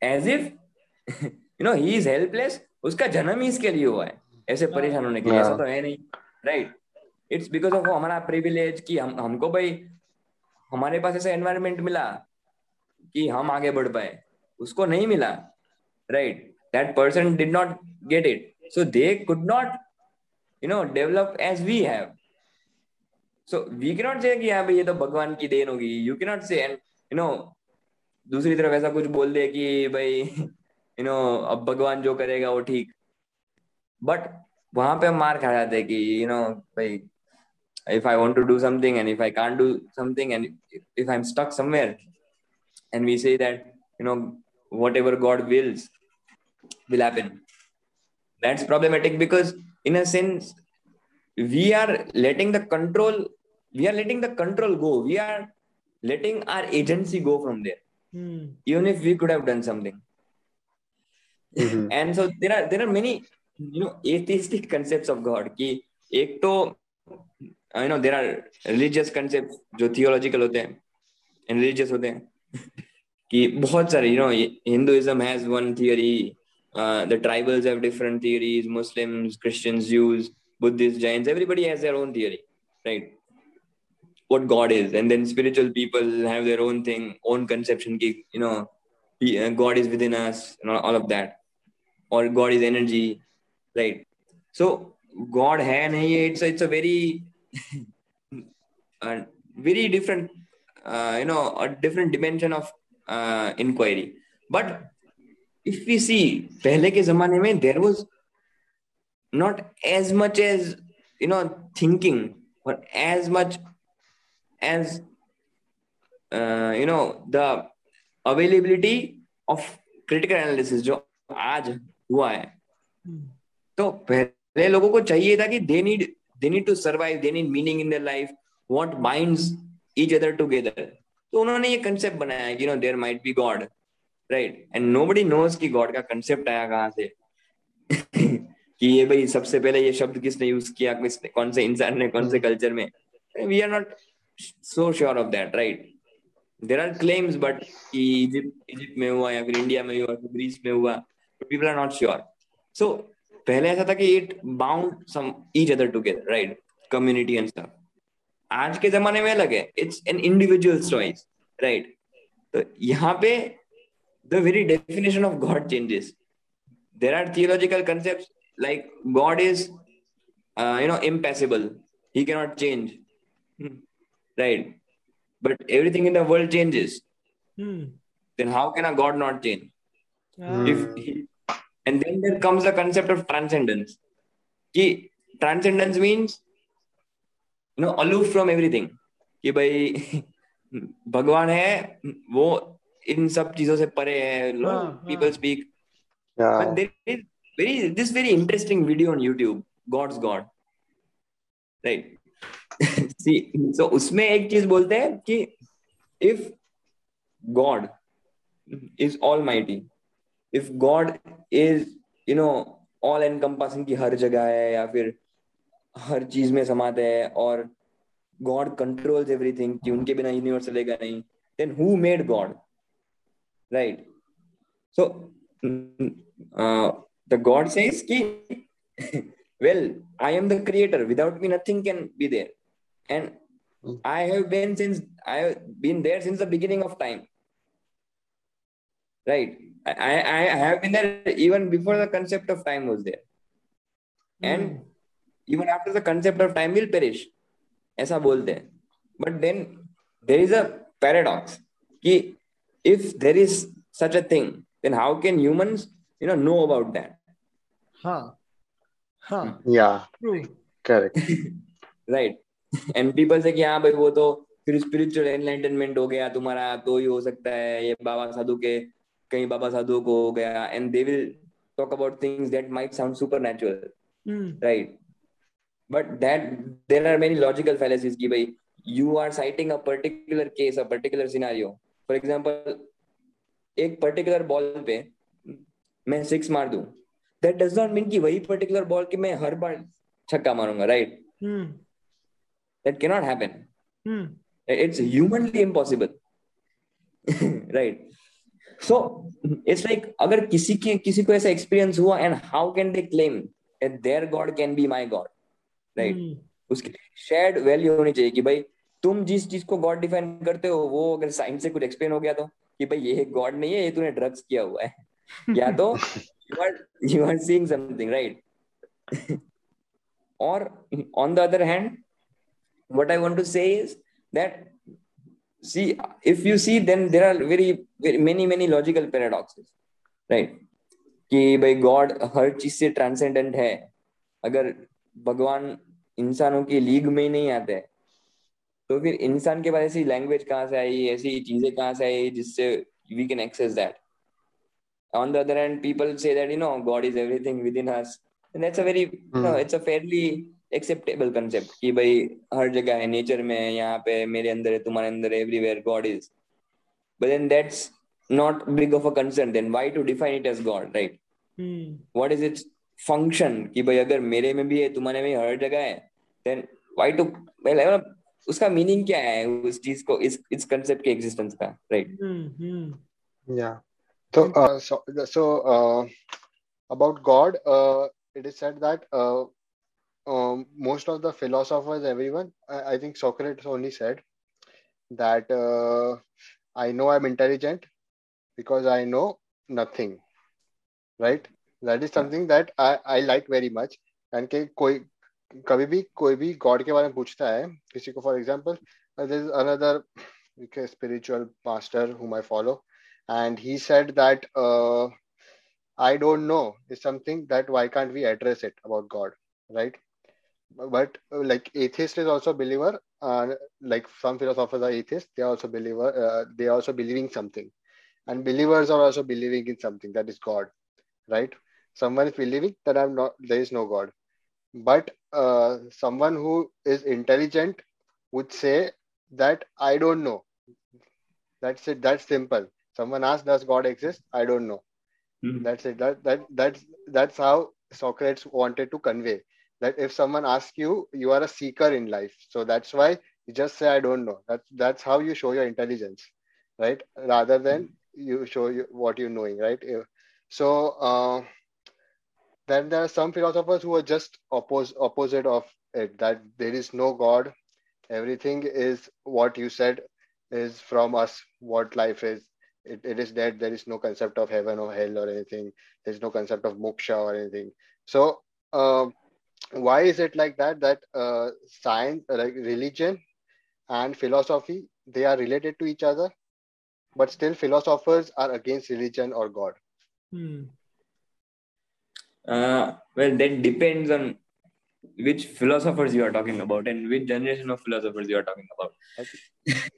As if you know he is helpless उसका जन्म ही इसके लिए हुआ है। ऐसे हाँ। परेशान होने के लिए ऐसा तो है। नहीं राइट इट्स बिकॉज़ ऑफ़ हमारा प्रिविलेज कि हम हमको भाई हमारे पास ऐसा एनवायरमेंट मिला कि हम आगे बढ़ पाए। उसको नहीं मिला right that person did not get it so they could not no develop as we have so we can not say कि हाँ भाई ये तो भगवान की देन होगी के नॉट से एंड यू नो दूसरी तरफ़ ऐसा कुछ बोल दे कि भाई यू नो अब भगवान जो करेगा वो ठीक बट वहाँ पे हम मार खा जाते हैं कि यू नो भाई if I want to do something and if I can't do something and if I'm stuck somewhere and we say that you know whatever God wills will happen that's problematic because in a sense we are letting the control we are letting the control go we are letting our agency go from there hmm. even if we could have done something mm-hmm. and so there are there are many you know atheistic concepts of god ki ek to you know there are religious concepts जो theological होते हैं and religious होते हैं कि बहुत सारे you know Hinduism has one theory uh, the tribals have different theories Muslims Christians Jews Buddhists Jains everybody has their own theory right? What God is. And then spiritual people have their own thing own conception you know God is within us and all of that. Or God is energy right? So god hai it's it's a very a very different uh, you know a different dimension of uh, inquiry. But if we see पहले के जमाने में there was not as much as you know thinking और as much as you know the availability of critical analysis जो आज हुआ है। hmm. तो पहले लोगों को चाहिए था कि they need they need to survive they need meaning in their life what mind each other together तो उन्होंने ये कंसेप्ट बनाया कि no there might be God right and nobody knows कि गॉड का कंसेप्ट आया कहाँ से? कि ये भाई सबसे पहले ये शब्द किसने यूज़ किया? किसने कौन से इंसान ने कौन से कल्चर में? We are not so sure of that right there are claims but Egypt Egypt में हुआ या फिर इंडिया में हुआ फिर ग्रीस में हुआ people are not sure so पहले ऐसा था कि it bound some each other together right community and stuff आज के जमाने में अलग है. It's an individual choice right तो यहाँ पे The very definition of God changes there are theological concept like God is you know impassible he cannot change hmm. right but everything in the world changes hmm. then how can a god not change ah. if he And then there comes the concept of transcendence. कि transcendence means you know aloof from everything. कि भाई भगवान है वो इन सब चीज़ों से परे है people speak but there is very this very interesting video on YouTube God's God right? See so उसमें एक चीज़ बोलते हैं कि if God is almighty if God is you know all encompassing की हर जगह है या फिर हर चीज़ में समाते है और गॉड कंट्रोल्स एवरीथिंग कि उनके बिना यूनिवर्स चलेगा नहीं then who made God Right so the God says कि well i am the creator without me nothing can be there and i have been since i have been there since the beginning of time right I, I have been there even before the concept of time was there. And mm. even after the concept of time will perish. ऐसा बोलते हैं but then there is a paradox कि if there is such a thing then how can humans you know know about that हाँ हाँ या करेक्ट राइट एंड पीपल से कि हाँ भाई वो तो फिर स्पिरिचुअल एनलाइटनमेंट हो गया तुम्हारा तो ही हो सकता है ये बाबा साधु के कहीं बाबा साधु को हो गया and they will talk about things that might sound supernatural mm. right but that there are many logical fallacies ki bhai you are citing a particular case a particular for example एक पर्टिकुलर बॉल पे मैं सिक्स मार दू। दैट डज नॉट मीन की वही पर्टिकुलर बॉल की मैं हर बार छक्का मारूँगा right that can not happen it's humanly impossible right so it's like अगर किसी के किसी को ऐसा एक्सपीरियंस हुआ and how can they claim their God can be my God right उसकी शेयर्ड वैल्यू होनी चाहिए कि भाई तुम जिस चीज़ को गॉड डिफाइन करते हो वो अगर साइंस से कुछ एक्सप्लेन हो गया तो कि भाई ये गॉड नहीं है ये तूने ड्रग्स किया हुआ है। या तो you are you are seeing something right और on the other hand what i want to say is that see if you see then there are very, very many many logical right? कि भाई गॉड हर चीज़ से ट्रांसेंडेंट है। अगर भगवान इंसानों की लीग में ही नहीं आते तो फिर इंसान के पास ऐसी लैंग्वेज कहाँ से आई ऐसी चीज़ें कहाँ से आई जिससे we can access that on the other hand people say that you know God is everything within hers and that's a very no it's a fairly acceptable concept कि भाई हर जगह है नेचर में यहाँ पे मेरे अंदर है तुम्हारे अंदर everywhere God is but then that's not big of a concern then why to define it as God right what is its function कि भाई अगर मेरे में भी है तुम्हारे में हर जगह है देन वाई टू उसका मीनिंग क्या है? उस चीज़ को इस इस कंसेप्ट के एग्जिस्टेंस का राइट या हम्म, हम्म। तो so about God it is said that most of the philosophers everyone I think Socrates only said that I know I am intelligent because I know nothing right that is something that I I like very much कोई कभी भी कोई भी गॉड के बारे में पूछता है किसी को for example another spiritual master whom I follow, and he said that uh, I don't know is something that why can't we address it about God, right? But uh, like atheist is also believer. Uh, like some philosophers are atheists, they are also believer. Uh, they are also believing something, and believers are also believing in something that is God, right? Someone is believing that I'm not. There is no God but uh, someone who is intelligent would say that i don't know. That's it. That's simple. Someone asks does god exist? I don't know. Mm-hmm. that's it. That, that that's that's how socrates wanted to convey that if someone asks you you are a seeker in life. So that's why you just say i don't know. That's that's how you show your intelligence right? Rather than you show you what you're knowing right? So uh, then there are some philosophers who are just oppose, opposite of it that there is no god. Everything is what you said is from us what life is. It, it is dead there is no concept of heaven or hell or anything. There's no concept of moksha or anything. So uh, why is it like that that uh, science like religion and philosophy they are related to each other but still philosophers are against religion or god? Hmm Uh, well, that depends on which philosophers you are talking about and which generation of philosophers you are talking about.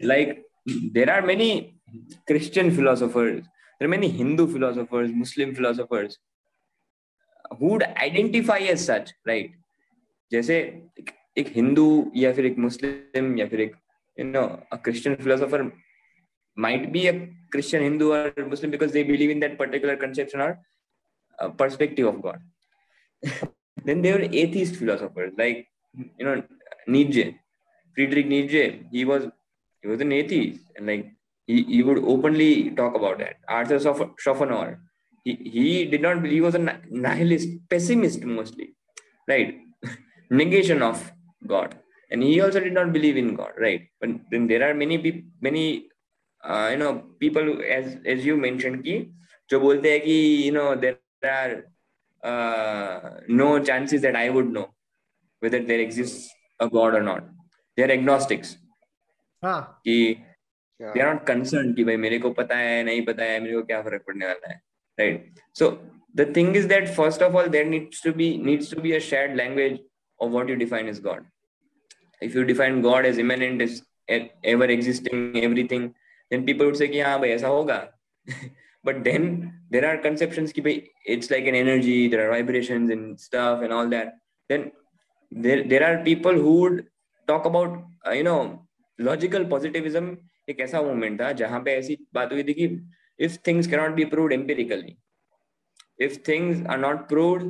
like, there are many Christian philosophers, there are many Hindu philosophers, Muslim philosophers who would identify as such, right? जैसे एक हिंदू या फिर एक मुस्लिम या फिर एक you know a Christian philosopher might be a Christian Hindu or Muslim because they believe in that particular conception or perspective of God. then there were atheist philosophers like you know Nietzsche, Friedrich Nietzsche. He was he was an atheist and like he, he would openly talk about that. Arthur Schopenhauer, he, he did not believe he was a nihilist, pessimist mostly, right? Negation of God, and he also did not believe in God, right? But then there are many people, many uh, you know people as as you mentioned ki जो बोलते हैं कि you know there there are uh, no chances that I would know whether there exists a God or not. They are agnostics. हाँ. कि yeah. they are not concerned कि भाई मेरे को पता है नहीं पता है मेरे को क्या फर्क पड़ने वाला है right so the thing is that first of all there needs to be needs to be a shared language of what you define as god if you define god as immanent as ever existing everything then people would say कि हाँ भाई ऐसा होगा but then there are conceptions ki it's like an energy there are vibrations and stuff and all that then there there are people who would talk about uh, you know logical positivism एक ऐसा मूवमेंट था जहाँ पे ऐसी बात हुई थी कि if things cannot be proved empirically if things are not proved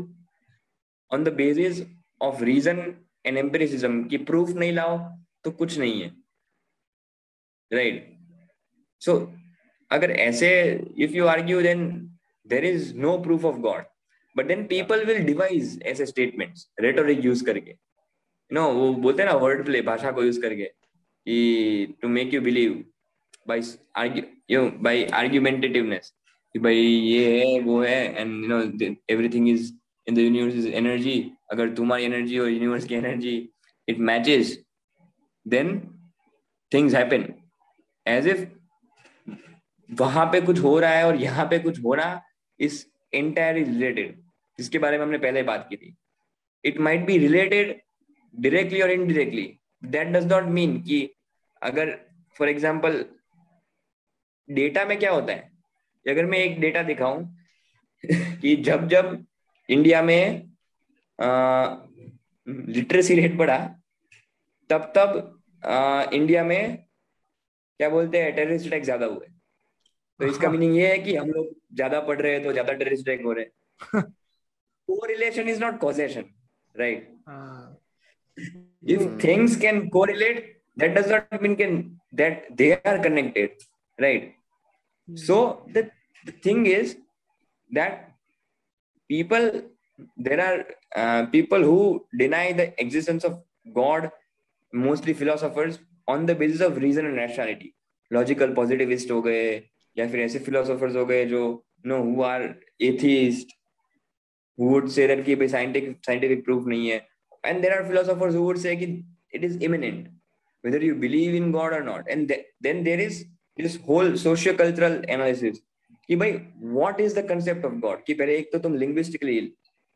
on the basis of reason and empiricism कि proof नहीं लाओ तो कुछ नहीं है राइट सो अगर ऐसे if you argue then there is no proof of God but then people will devise ऐसे स्टेटमेंट्स रेटोरिक यूज़ करके. नो वो बोलते हैं ना वर्ड प्ले भाषा को यूज़ करके, कि to make you believe by argue by argumentativeness भाई ये है, वो है and you know everything is in the universe is energy अगर तुम्हारी एनर्जी और यूनिवर्स की energy it matches then things happen as if वहाँ पे कुछ हो रहा है और यहाँ पे कुछ हो रहा इस एंटायरली रिलेटेड जिसके बारे में हमने पहले बात की थी। It might be related directly और indirectly that does not mean कि अगर फॉर एग्ज़ाम्पल डेटा में क्या होता है? अगर मैं एक डेटा दिखाऊँ कि जब जब इंडिया में लिटरेसी रेट बढ़ा तब तब आ, इंडिया में क्या बोलते हैं टेररिस्ट अटैक ज़्यादा हुए। तो इसका हाँ। मीनिंग ये है कि हम लोग ज़्यादा पढ़ रहे हैं तो ज़्यादा टेरिस्ट ब्रेक हो रहे correlation is not causation right if things can correlate that does not mean can that they are connected right so the is that people there are people who deny the existence of God mostly philosophers on the basis of reason and nationality logical positivist हो गए या फिर ऐसे philosophers हो गए जो no who are atheist who would say that कि भाई scientific scientific proof नहीं है and there are philosophers who would say कि it is imminent whether you believe in god or not and th- then there is this whole socio-cultural analysis कि भाई what is the concept of god कि पहले एक तो तुम linguistically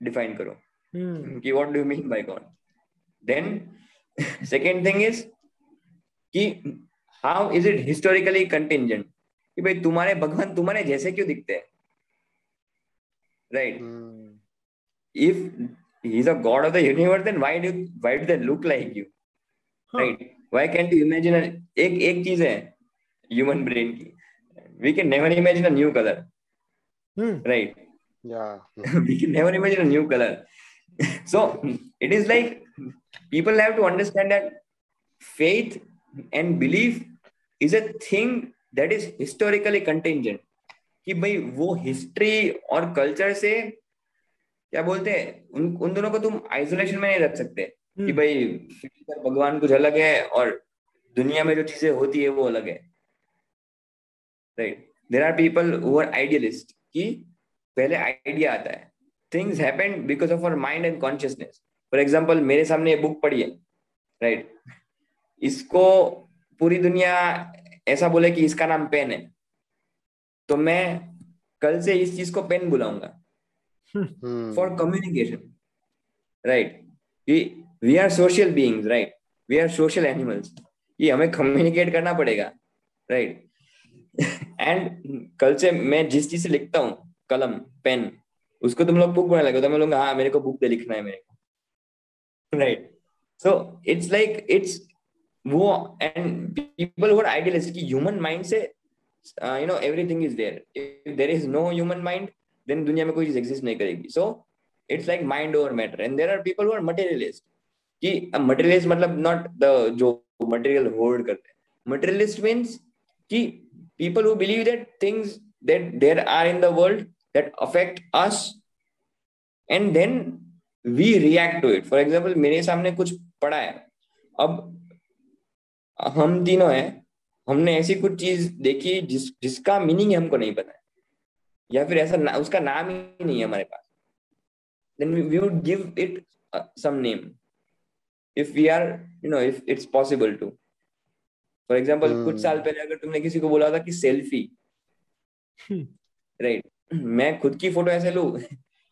define करो Hmm. कि what do you mean by god then second thing is कि how is it historically contingent कि भाई तुम्हारे भगवान तुम्हारे जैसे क्यों दिखते हैं? Right if he is a God of the universe then why do why do they look like you right why can you imagine एक एक चीज़ है ह्यूमन ब्रेन की। We can never imagine a new colour right या। We can never imagine a new colour so it is like people have to understand that faith and belief is a thing that is historically contingent. कि भाई वो हिस्ट्री और कल्चर से क्या बोलते हैं उन उन दोनों को तुम आइसोलेशन में नहीं रख सकते। कि Hmm. भाई भगवान कुछ अलग है और दुनिया में जो चीज़ें होती है वो अलग है। Right there are people who are idealist कि पहले आइडिया आता है। Things happen because of our mind and consciousness for example मेरे सामने ये बुक पढ़ी है। Right right? इसको पूरी दुनिया ऐसा बोले कि इसका नाम पेन है। तो मैं कल से इस चीज़ को पेन बुलाऊँगा। for communication right? we we are social beings right? We are social animals. ये हमें कम्युनिकेट करना पड़ेगा right? एंड कल से मैं जिस चीज़ से लिखता हूँ कलम पेन उसको तुम लोग बुक बनाने लगे तो मैं लोग हाँ मेरे को बुक पे लिखना है मेरे को। Right so it's like it's वो and people who are idealist कि ह्यूमन माइंड से you know everything is there if there is no human mind then दुनिया में कोई चीज़ एग्जिस्ट नहीं करेगी. So it's like mind over matter and there are people who are materialist कि मटेरियलिस्ट मतलब नॉट द जो मटेरियल होल्ड करते हैं. मटेरियलिस्ट मींस कि people who believe that things, that there are in the world that affect us, and then we react to it. For example, मेरे सामने कुछ पड़ा है. अब हम तीनों हैं हमने ऐसी कुछ चीज़ देखी जिस जिसका मीनिंग हमको नहीं पता है। या फिर ऐसा ना, उसका नाम ही नहीं है हमारे पास। We would give it uh, some name. If we are you know if it's possible to. For example Hmm. कुछ साल पहले अगर तुमने किसी को बोला था कि सेल्फी राइट right. मैं खुद की फ़ोटो ऐसे लू।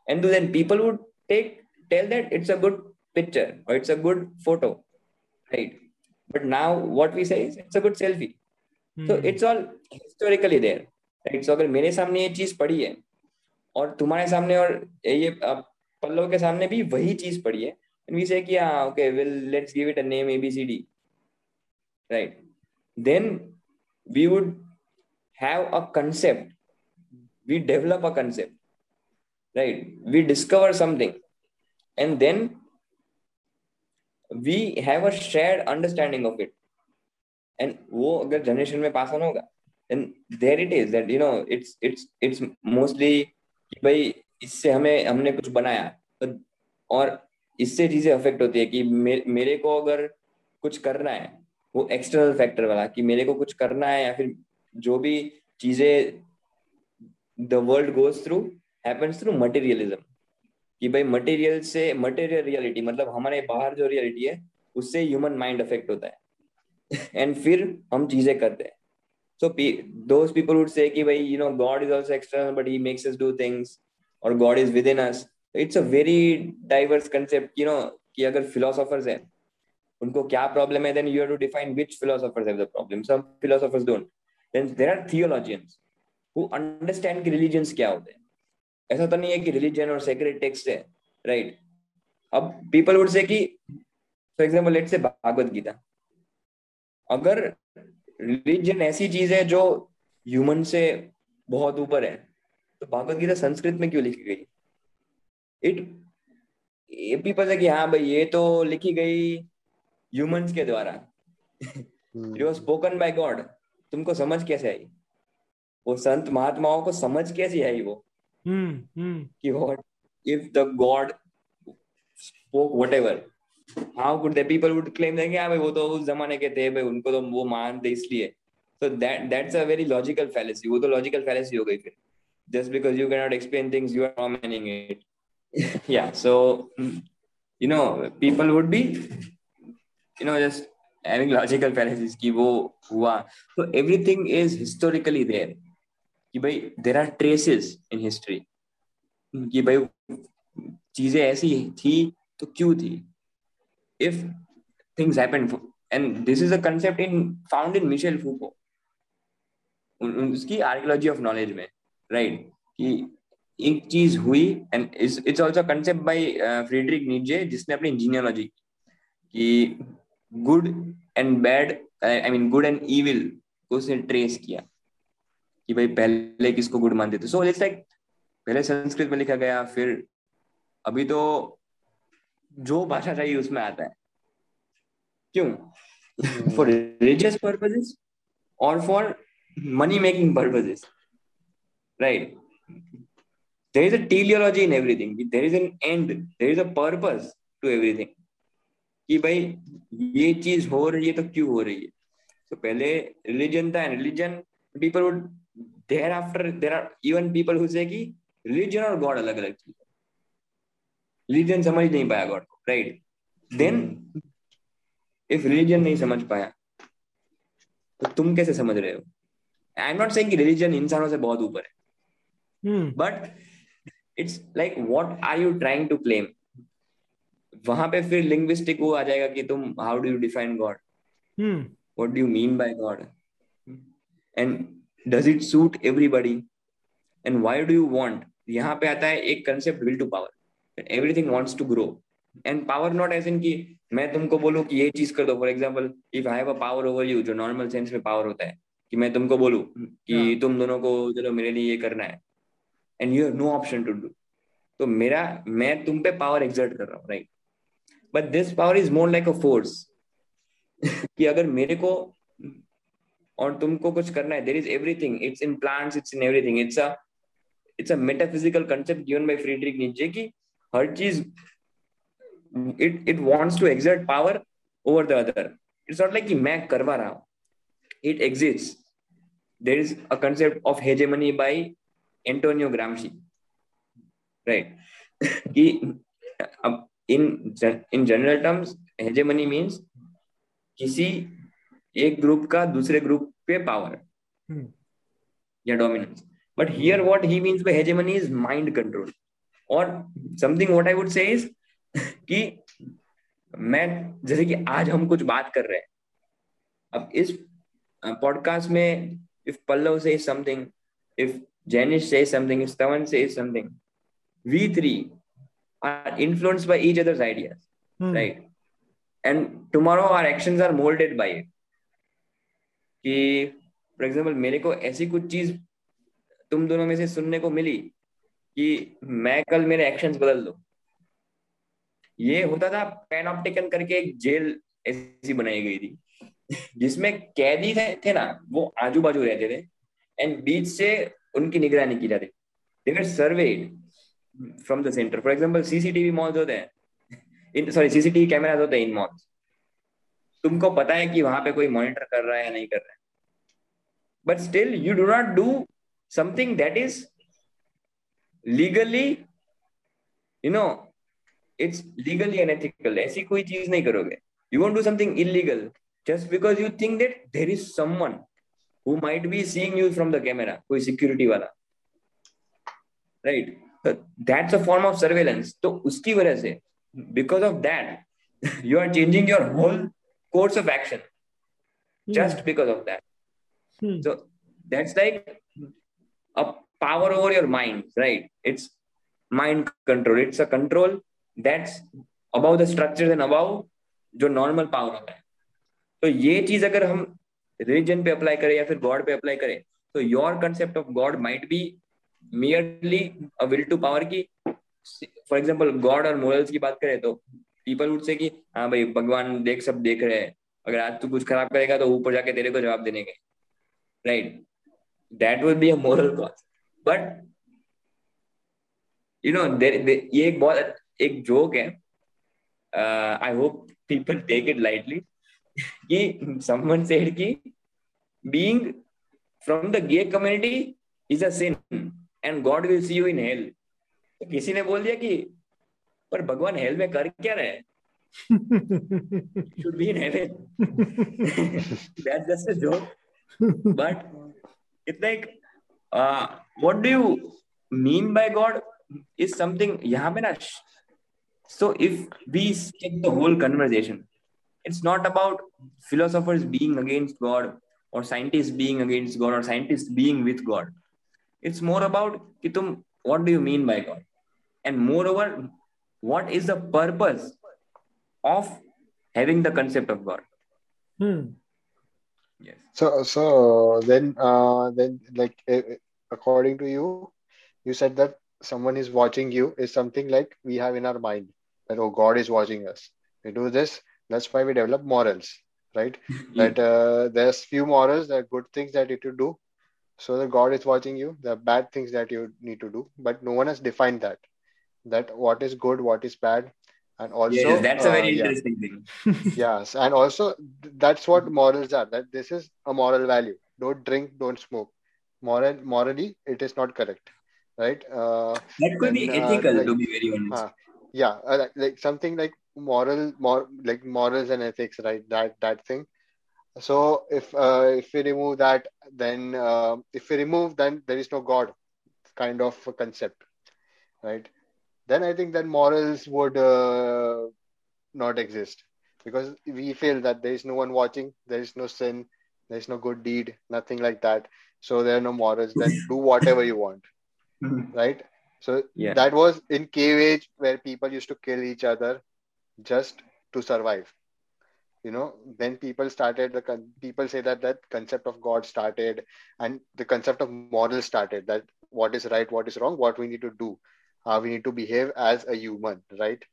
And then people would take tell that it's a good picture और it's a good photo right but now what we say it's a good selfie तो Hmm. It's all historically there right so अगर मेरे सामने ये चीज़ पड़ी है और तुम्हारे सामने और ये अ, पल्लव के सामने भी वही चीज़ पड़ी है एंड वी से कि हाँ okay will let's give it a name ABCD right then we would have a concept. We develop a concept. Right? We discover something. And then we have a shared understanding of it and वो अगर जनरेशन में पास ऑन होगा and there it is that you know it's it's it's mostly भाई इससे हमें हमने कुछ बनाया। और इससे चीज़ें अफेक्ट होती है कि मे, मेरे को अगर कुछ करना है वो एक्सटर्नल फैक्टर वाला कि मेरे को कुछ करना है या फिर जो भी चीज़ें the world goes through happens through materialism कि भाई मटेरियल से मटेरियल रियलिटी मतलब हमारे बाहर जो रियलिटी है, उससे ह्यूमन माइंड अफेक्ट होता है। एंड फिर हम चीज़ें करते हैं। So those people would say कि भाई you know God is also external but he makes us do things और God is within us it's a very diverse concept you know कि अगर फिलोसोफर्स हैं, उनको क्या प्रॉब्लम है then you have to define which philosophers have the problem some philosophers don't then there are theologians who understand कि रिलीजियंस क्या होते हैं। ऐसा तो नहीं है कि रिलीजन और सेक्रेट टेक्स्ट है राइट अब पीपल वुड से कि for example let's say Bhagavad Gita अगर रिलीजन ऐसी चीज़ है जो ह्यूमन से बहुत ऊपर है तो भागवत गीता संस्कृत में क्यों लिखी गई? इट ये पीपल है कि हाँ भाई ये तो लिखी गई ह्यूमंस के द्वारा। It was spoken by God तुमको समझ कैसे आई? वो संत महात्माओं को समझ कैसे आई वो? Hmm, hmm. कि what if the God spoke whatever how could the people would claim देंगे आ भाई, वो तो उस जमाने के थे, भाई, उनको तो वो मानते इसलिए. So that that's a very logical fallacy वो तो लॉजिकल फैलेसी हो गई फिर। Just because you can not explain things you are not it या so you know people would be you know just having logical fallacies की वो हुआ। So everything is historically there कि भाई there are traces in history कि भाई, चीज़ें ऐसी थी तो क्यों थी? If things happen and this is a concept in found in Michel Foucault उसकी आर्कियोलॉजी ऑफ़ नॉलेज में राइट? कि एक चीज़ हुई and it's also concept by Friedrich Nietzsche जिसने अपनी जीनियोलॉजी की। Good and bad I mean good and evil को उसने ट्रेस किया। कि भाई पहले किसको गुड मानते थे? सो इट्स लाइक पहले संस्कृत में लिखा गया फिर अभी तो जो भाषा चाहिए उसमें आता है। क्यों? फॉर रिलीजियस पर्पजेस और for money making purposes right there is a teleology in everything. There is an end. There is a purpose to everything. कि भाई ये चीज़ हो रही है तो क्यों हो रही है? तो पहले रिलीजन था and religion people would thereafter there are even people who say कि religion और God अलग अलग चीज़ religion समझ नहीं पाया God को right? Then if religion नहीं समझ पाया तो तुम कैसे समझ रहे हो आई एम नॉट सेइंग कि रिलीजन इंसानों से बहुत ऊपर है but it's like what are you trying to claim वहाँ पे फिर लिंग्विस्टिक वो आ जाएगा कि तुम how do you define God what do you mean by God and does it suit everybody and why do you want यहाँ पे आता है एक concept will to power everything wants to grow and power not as in की मैं तुमको बोलूँ कि ये चीज़ कर दो. For example if I have a power over you जो नॉर्मल सेंस में पावर होता है कि मैं तुमको बोलूँ कि yeah. हाँ। तुम दोनों को चलो मेरे लिए ये करना है. And you have no option to do तो मेरा मैं तुम पे पावर एग्जर्ट कर रहा हूँ right but this power is more like a force कि अगर मेरे को और तुमको कुछ करना है. There is everything it's in plants it's in everything it's a it's a metaphysical concept given by Friedrich Nietzsche कि हर चीज़ it it wants to exert power over the other it's not like कि मैं करवा रहा हूँ. It exist there is a concept of hegemony by Antonio Gramsci right कि, अब in in general terms hegemony means किसी एक ग्रुप का दूसरे ग्रुप पे पावर hmm. या dominance but here what he means by hegemony is mind control और something what I would say is कि मैं जैसे कि आज हम कुछ बात कर रहे हैं। अब इस पॉडकास्ट में if Pallav say something if Jainish say something if तवन say something we three are influenced by each others ideas right and tomorrow our actions are moulded by it कि फॉर एग्ज़ाम्पल मेरे को ऐसी कुछ चीज़ तुम दोनों में से सुनने को मिली कि मैं कल मेरे एक्शंस बदल दो। ये होता था पैनॉप्टिकन करके एक जेल ऐसी बनाई गई थी जिसमें कैदी थे, थे ना वो आजू बाजू रहते थे एंड बीच से उनकी निगरानी की जाती they surveyed from the centre for example CCTV malls होते हैं। इन सॉरी सीसीटीवी कैमरास होते हैं इन मॉल्स तुमको पता है कि वहाँ पे कोई मॉनिटर कर रहा है या नहीं कर रहा है। But still you do not do something that is legally you know it's legally unethical ऐसी कोई चीज़ नहीं करोगे। You won't do something illegal just because you think that there is someone who might be seeing you from the camera कोई सिक्योरिटी वाला। Right that's a form of surveillance तो उसकी वजह से because of that you are changing your whole course of action just hmm. because of that hmm. so that's like a power over your mind right it's mind control it's a control that's above the structures and above जो नॉर्मल पावर होता है तो ये चीज़ अगर हम रिलीजन पे अप्लाई करें या फिर गॉड पे अप्लाई करें तो your concept of God might be merely a will to power की फॉर एग्ज़ाम्पल गॉड और मोरल्स की बात करें तो पीपल वुड से कि हाँ भाई, भगवान देख, सब देख रहे हैं। अगर आज तू कुछ खराब करेगा तो ऊपर जाके तेरे को जवाब देने के। Right that would be a moral cause but you know ये एक बहुत, एक जोक है। I hope people take it lightly कि someone said कि from the gay community is a sin and God will see you in hell. तो किसी ने बोल दिया कि पर भगवान हेल में कर क्या रहे should be in just a joke but इतना एक what do you mean by God is something यहाँ पे ना so if we stick the whole conversation it's not about philosophers being against God और साइंटिस्ट बीइंग अगेंस्ट गॉड और scientist being with God it's more about कि तुम what do you mean by God and more over what is the purpose of having the concept of god? Hmm. yes. So so then uh then like uh, according to you you said that someone is watching you is something like we have in our mind that oh god is watching us. We do this that's why we develop morals right? That uh, there's few morals there are good things that you to do. So the god is watching you there are bad things that you need to do but no one has defined that that what is good what is bad and also yes, that's a very uh, interesting yeah. thing. Yes and also that's what morals are that this is a moral value. Don't drink don't smoke. Moral morally it is not correct right? Uh, that could be uh, ethical like, to be very honest. uh, yeah uh, like, like something like moral more like morals and ethics right? That that thing. So if uh, if we remove that then uh, if we remove then there is no god kind of a concept right then i think that morals would uh, not exist. Because we feel that there is no one watching there is no sin there is no good deed nothing like that. So there are no morals. Then do whatever you want. Right? So yeah. that was in cave age where people used to kill each other just to survive. You know then people started the people say that that concept of god started and the concept of moral started that what is right what is wrong what we need to do how we need to behave as a human right?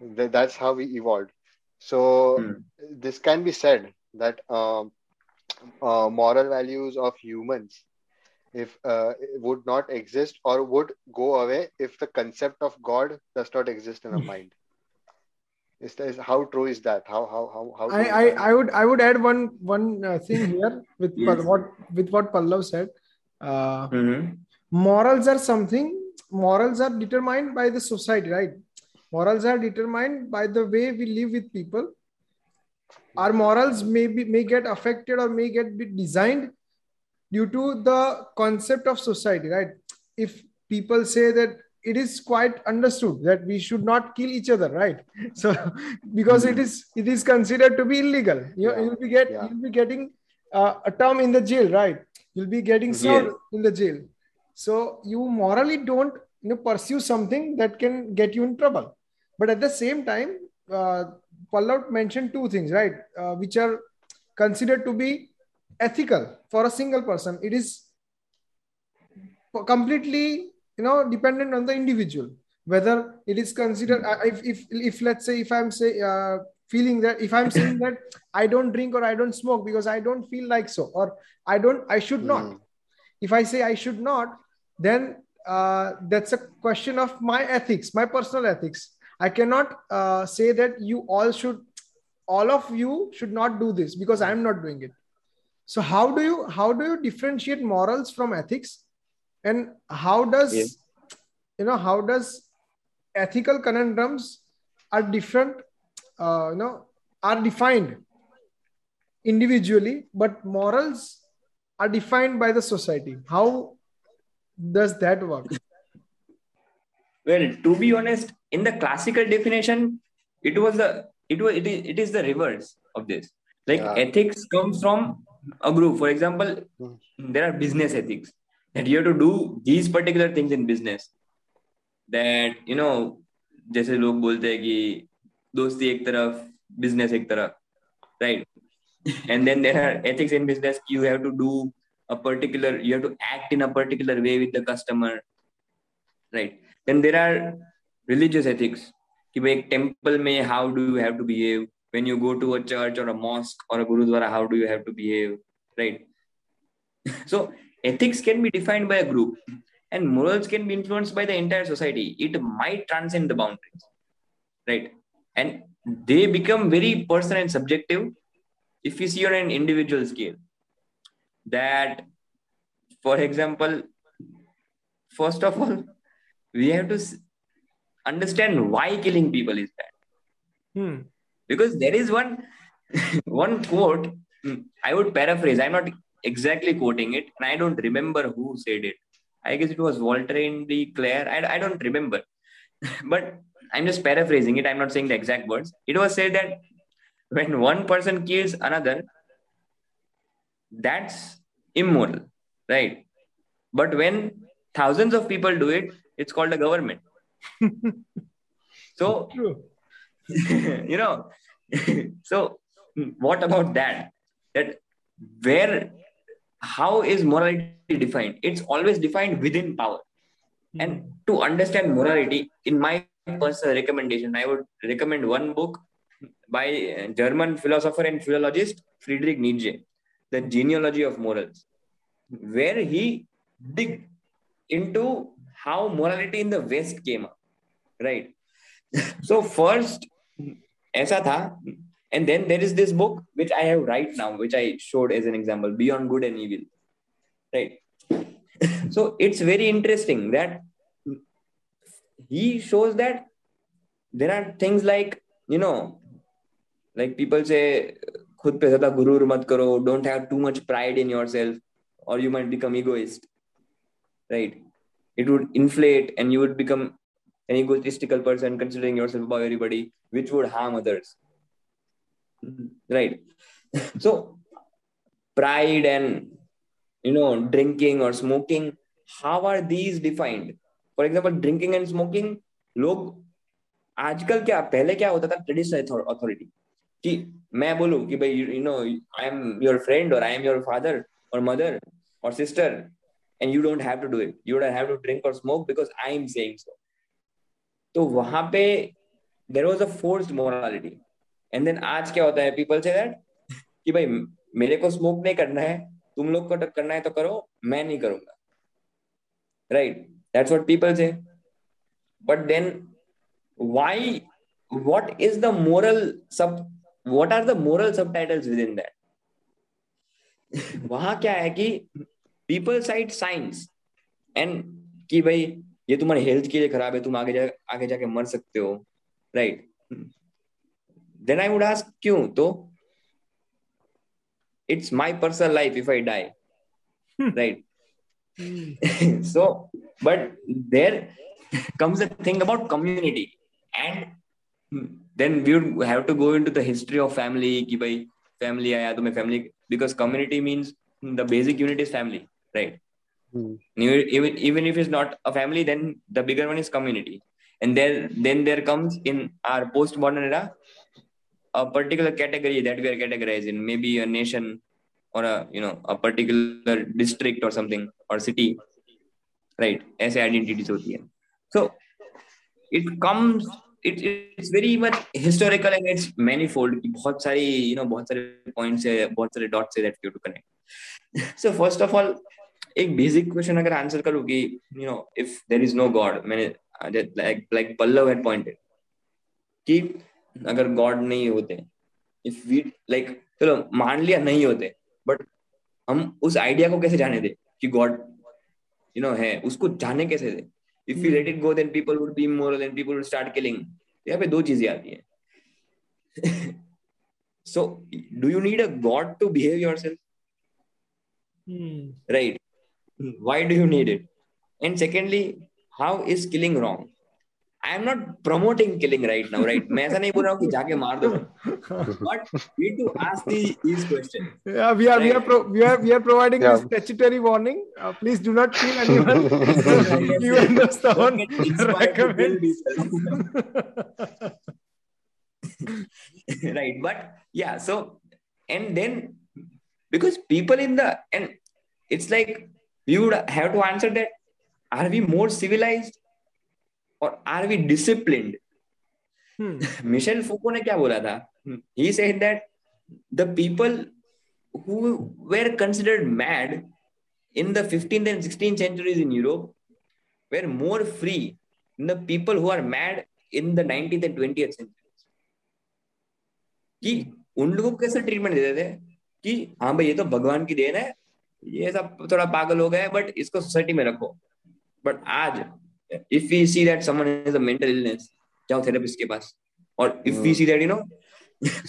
That's how we evolved. So hmm. this can be said that um, uh, moral values of humans if uh, would not exist or would go away if the concept of god does not exist in our mind. Is, is how true is that? How how how, how I, I, I would i would add one one uh, thing here with yes. what with what pallav said. Uh, mm-hmm. morals are something morals are determined by the society right morals are determined by the way we live with people our morals may be may get affected or may get be designed due to the concept of society right if people say that it is quite understood that we should not kill each other right so because mm-hmm. it is it is considered to be illegal you yeah. you'll be get yeah. you'll be getting uh, a term in the jail right you'll be getting served yeah. in the jail so you morally don't you know pursue something that can get you in trouble. But at the same time uh, Pallav mentioned two things right uh, which are considered to be ethical for a single person. It is completely you know dependent on the individual whether it is considered uh, if, if if let's say if i'm say uh, feeling that if i'm saying that i don't drink or i don't smoke because i don't feel like so or i don't i should not. Mm. if i say i should not then uh, that's a question of my ethics my personal ethics. I cannot uh, say that you all should all of you should not do this because i'm not doing it. So how do you how do you differentiate morals from ethics? And how does yeah. you know how does ethical conundrums are different uh, you know are defined individually but morals are defined by the society? How does that work well to be honest in the classical definition it was the it was it is, it is the reverse of this like yeah. ethics comes from a group for example hmm. there are business ethics that you have to do these particular things in business that you know जैसे लोग बोलते हैं कि दोस्ती एक तरफ बिजनेस एक तरफ right and then there are ethics in business you have to do a particular you have to act in a particular way with the customer right then there are religious ethics कि भाई एक टेम्पल में how do you have to behave when you go to a church or a mosque or a gurudwara how do you have to behave right so ethics can be defined by a group and morals can be influenced by the entire society it might transcend the boundaries right and they become very personal and subjective if you see on an individual scale that for example first of all we have to understand why killing people is bad hmm. because there is one one quote i would paraphrase i'm not exactly quoting it, and I don't remember who said it. I guess it was Walter de Cler. I, I don't remember, but I'm just paraphrasing it. I'm not saying the exact words. It was said that when one person kills another, that's immoral, right? But when thousands of people do it, it's called a government. so, you know, so what about that? That where how is morality defined? It's always defined within power. Hmm. And to understand morality, in my personal recommendation, I would recommend one book by German philosopher and philologist Friedrich Nietzsche, The Genealogy of Morals, where he dig into how morality in the West came up. Right. so first, ऐसा था and then there is this book which I have right now, which I showed as an example, Beyond Good and Evil. Right. so it's very interesting that he shows that there are things like, you know, like people say, खुद पे ज्यादा गुरूर मत करो don't have too much pride in yourself or you might become egoist right it would inflate and you would become an egotistical person considering yourself above everybody which would harm others right so pride and you know drinking or smoking how are these defined for example drinking and smoking लोग आजकल क्या पहले क्या होता था ट्रेडिशनल अथॉरिटी कि मैं बोलूं कि भाई you know I am your friend और आई एम योर फादर और मदर और sister and you don't have to do it you don't have to drink और smoke because I am saying so तो वहाँ पे there was a forced morality and then आज क्या होता है? पीपल से दैट कि भाई, मेरे को स्मोक नहीं करना है, तुम लोग को करना है तो करो, मैं नहीं करूँगा। Right that's what people say but then why is the moral sub what are the moral subtitles within that वहाँ क्या है कि पीपल साइड साइंस एंड कि भाई ये तुम्हारी हेल्थ के लिए खराब है तुम आगे जा आगे जाके मर सकते हो right then I would ask क्यों? तो it's my personal life if I die right so but there comes a thing about community and then we would have to go into the history of family कि भाई फैमिली आया तो मैं family because community means the basic unit is family right hmm. even even if it's not a family then the bigger one is community and then then there comes in our post modern era a particular category that we are categorized in, maybe a nation or a you know a particular district or something or city, right? ऐसे identities होती है. So it comes it it's very much historical and it's manifold बहुत सारी you know बहुत सारे points है बहुत सारे dots है you have to connect so first of all एक basic question अगर answer करूँ कि you know if there is no God मैंने like like Pallav had pointed कि अगर God नहीं होते if we like चलो मान लिया नहीं होते बट हम उस आइडिया को कैसे जाने दे कि गॉड यू नो है उसको जाने कैसे दे if you let it go then people would be more then people would start killing यहाँ पे दो चीज़ें आती है so do you need a god to behave yourself hmm. right why do you need it and secondly how is killing wrong I am not promoting killing right now, right? मैं ऐसा नहीं बोल रहा हूँ कि जाके मार दो but we need to ask the, these questions. Yeah, we are right? we are pro, we are we are providing yeah. this statutory warning. Uh, please do not kill anyone. Even though someone recommends. right, but yeah, so and then because people in the and it's like you would have to answer that: Are we more civilized? और are we discipline hmm. Michel Foucault ने क्या बोला था? He said that the people who were considered mad in the fifteenth and sixteen centuries in Europe were more free in the people who are mad in the nineteen and twenty कि उन लोगों को कैसे ट्रीटमेंट देते थे? कि हाँ भाई ये तो भगवान की देन है ये सब थोड़ा पागल हो गए बट इसको सोसाइटी में रखो। बट आज if we see that someone has a mental illness जाओ therapist के पास। Or if we see that you know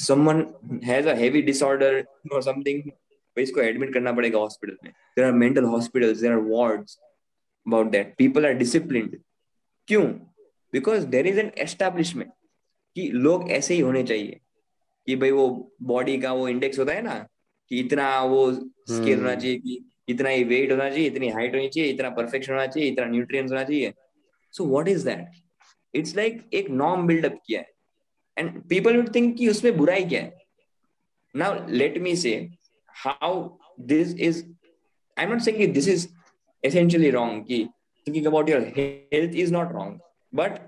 someone has a heavy disorder or something तो इसको एडमिट करना पड़ेगा हॉस्पिटल में। There are mental hospitals there are wards about that people are disciplined क्यों? Because there is an establishment कि लोग ऐसे ही होने चाहिए कि भाई वो बॉडी का वो इंडेक्स होता है ना कि इतना वो स्केल होना चाहिए कि इतना ही वेट होना चाहिए इतनी हाइट होनी चाहिए इतना परफेक्शन होना चाहिए इतना न्यूट्रिएंट्स होना चाहिए। So what is that it's like एक नॉर्म बिल्डअप किया है। एंड पीपल वुड थिंक कि उसमें बुराई क्या है। Now let me say how this is I not saying this is essentially wrong ki thinking about your health is not wrong, but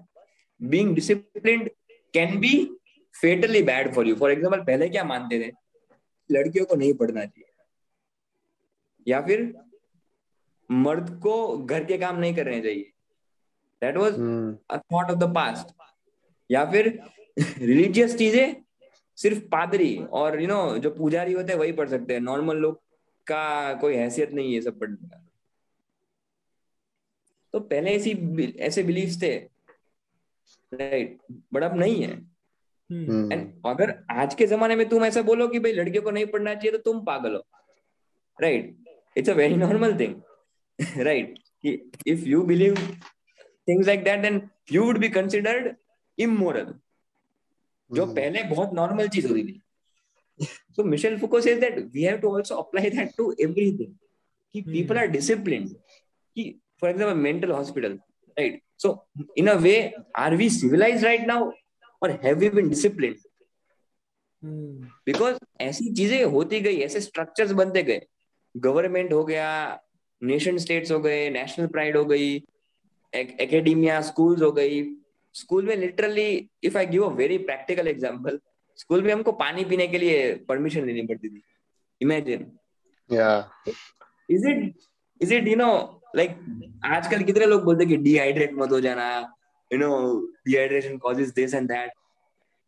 being disciplined can be fatally bad for you for example, पहले क्या मानते थे? लड़कियों को नहीं पढ़ना चाहिए। या फिर मर्द को घर के काम नहीं करने चाहिए। That was a thought of the past या फिर रिलीजियस चीज़ें सिर्फ़ पादरी और यू you नो know, जो पुजारी होते हैं वही पढ़ सकते हैं। नॉर्मल लोग का कोई हैसियत नहीं है सब पढ़ने का। तो पहले ऐसी ऐसे बिलीफ थे। राइट बट अब नहीं है। And hmm. अगर आज के जमाने में तुम ऐसा बोलो कि भाई लड़कियों को नहीं पढ़ना चाहिए तो तुम पागल हो। Right it's a very normal thing right if you believe things like that then you would be considered immoral जो hmm. पहले बहुत नॉर्मल चीज़ होती थी so michel foucault says that we have to also apply that to everything कि hmm. people are disciplined कि for example mental hospital right so in a way are we civilized right now or have we been disciplined because hmm. ऐसी चीज़ें होती गई ऐसे स्ट्रक्चर्स बनते गए गवर्नमेंट हो गया नेशन स्टेट्स हो गए नेशनल प्राइड हो गई एकेडमिया स्कूल्स हो गई। स्कूल में literally if I give a very practical example school में हमको पानी पीने के लिए परमिशन लेनी पड़ती थी। Imagine is it is it you know like आजकल कितने लोग बोलते कि डिहाइड्रेट मत हो जाना you know dehydration causes this and that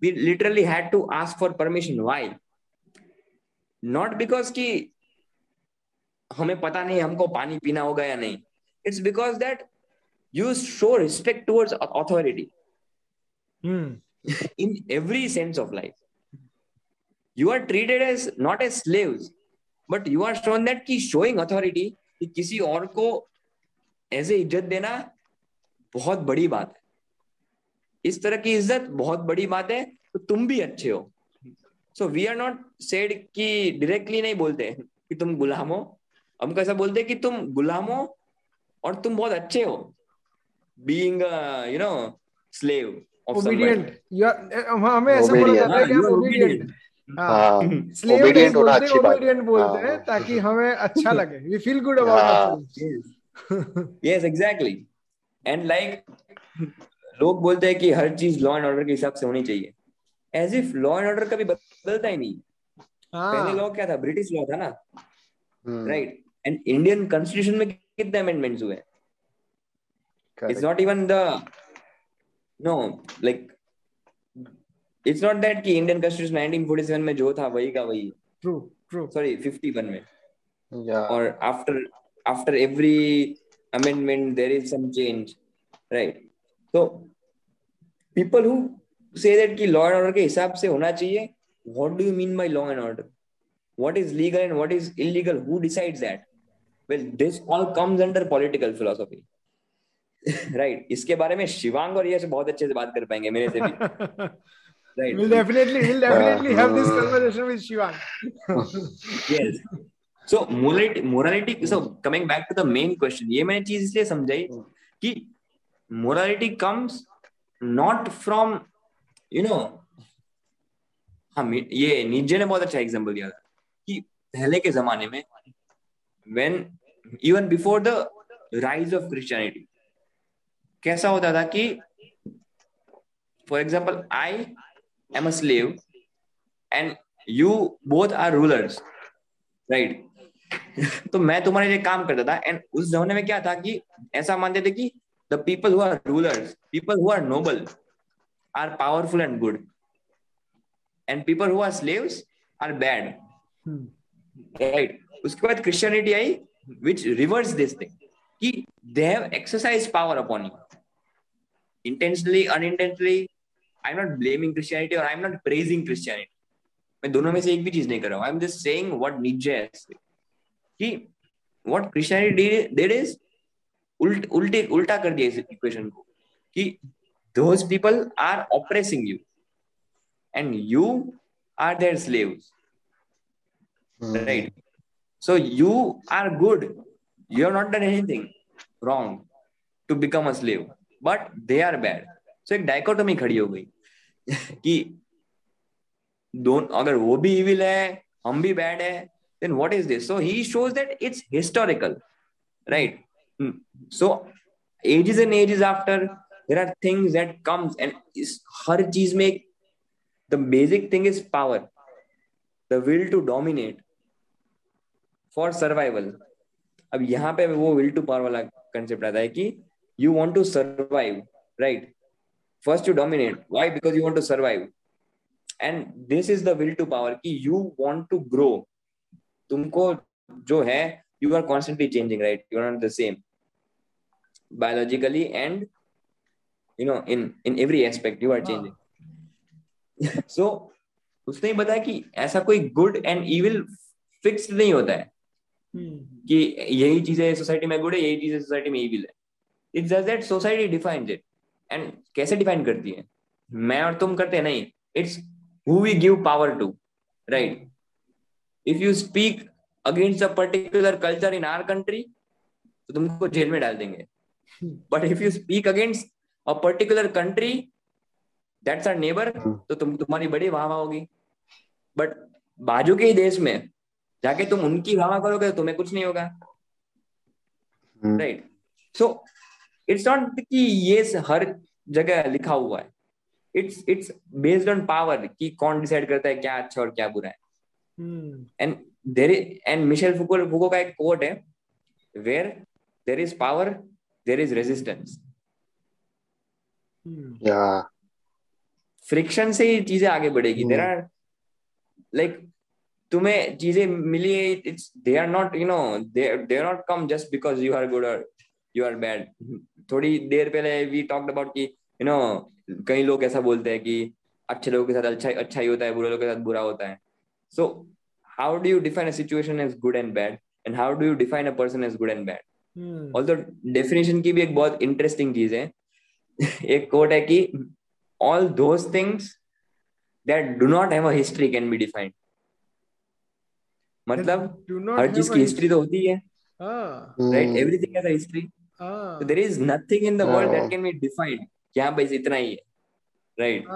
we literally had to ask for permission why not because कि हमें पता नहीं हमको पानी पीना होगा या नहीं। It's because that you show respect towards authority hmm. in every sense of life you are treated as not as slaves but you are shown that ki showing authority कि किसी और को ऐसे इज़्ज़त देना बहुत बड़ी बात है इस तरह की इज़्ज़त बहुत बड़ी बात है तो तुम भी अच्छे हो so we are not said कि डायरेक्टली नहीं बोलते कि तुम गुलाम हो हम कैसा बोलते कि तुम गुलाम हो और तुम बहुत अच्छे हो being a you know slave of obedient. You are हमें ऐसा बोला जाता है कि आप obedient. स्लेव obedient होना अच्छी बात obedient बोलते हैं। ताकि हमें अच्छा लगे। We feel good about ourselves. Yes exactly. And like लोग बोलते हैं कि हर चीज़ लॉ एंड ऑर्डर के हिसाब से होनी चाहिए। As if law and order कभी बदलता ही नहीं। हाँ। पहले लॉ क्या था? ब्रिटिश लॉ था ना। राइट एंड इंडियन कॉन्स्टिट्यूशन में कितने अमेंडमेंट्स हुए? It's not even the no like it's not that कि इंडियन कॉन्स्टिट्यूशन 1947 में जो था वही का वही ट्रू ट्रू सॉरी 51 में yeah or after after every amendment there is some change right so people who say that कि law and order के हिसाब से होना चाहिए what do you mean by law and order what is legal and what is illegal who decides that well this all comes under political philosophy right right. इसके बारे में शिवांग और यश बहुत अच्छे से बात कर पाएँगे मेरे से भी। Right will definitely will definitely have this conversation with Shivang yes so morality morality so coming back to the main question ये मैंने चीज़ इसलिए समझाई कि morality comes not from you know हम ये निजे ने बहुत अच्छा एग्जांपल दिया था कि पहले के जमाने में when even before the rise of Christianity कैसा होता था कि for example I am a slave and you both are rulers, right? तो मैं तुम्हारे लिए काम करता था एंड उस जमाने में क्या था कि, ऐसा मानते थे कि the people who are rulers people who are noble are powerful and good and people who are slaves are bad right उसके बाद Christianity I which reverse this thing कि they have exercise power upon you intentionally unintentionally I am not blaming Christianity और I am not praising Christianity मैं दोनों में से एक भी चीज नहीं कर रहा हूं I am just saying what नीचे कि व्हाट क्रिश्चियनिटी डिड इज उल्ट उल्टे उल्टा कर दिया इस इक्वेशन को कि those people are oppressing you and you are their slaves right so you are good you have not done anything wrong to become a slave But they are bad so एक डायकोटोमी खड़ी हो गई कि दोन अगर वो भी इविल है, हम भी बैड है then what is this so he shows that it's historical right so ages and ages after there are things हर चीज़ में the basic thing is power the will to dominate for survival अब यहाँ पे वो विल टू पावर वाला कंसेप्ट आता है कि you want to survive right first you dominate why because you want to survive and this is the will to power कि you want to grow तुमको जो है you are constantly changing right you are not the same biologically and you know in in every aspect you are changing so उसने बताया कि ऐसा कोई गुड एंड इविल फिक्स्ड नहीं होता है कि यही चीजें सोसाइटी में गुड है यही चीजें सोसाइटी में इविल है It's just that society defines it and कैसे डिफाइन करती है? मैं और तुम करते नहीं. It's who we give power to right if you speak against a particular culture in our country तो तुमको जेल में डाल देंगे. But if you speak against a particular country that's our neighbour तो तुम तुम्हारी बड़ी वाह वाह होगी. बट बाजू के ही देश में जाके तुम उनकी वाह करोगे तो तुम्हें कुछ नहीं होगा. राइट सो इट्स नॉट कि ये हर जगह लिखा हुआ है। It's it's based on power कि कौन डिसाइड करता है क्या अच्छा और क्या बुरा है। And there and Michel Foucault Foucault का एक कोट है where there is power there is resistance friction से ही चीज़ें आगे बढ़ेगी। देर आर लाइक तुम्हें चीज़ें मिली it's they are not you know they they are not come just because you are good और यू आर बैड थोड़ी देर पहले वी टॉक्ड अबाउट कि यू नो कई लोग ऐसा बोलते हैं कि अच्छे लोगों के साथ अच्छा अच्छा ही होता है बुरे लोगों के साथ बुरा होता है। So how do you define a situation as good and bad and how do you define a person as good and bad also definition की भी एक बहुत इंटरेस्टिंग चीज़ है। एक कोट है कि all those things that do not have a history can be defined मतलब हर चीज़ की हिस्ट्री तो होती है right everything has a history so there is nothing in the world that can be defined कि हाँ भाई इतना ही है right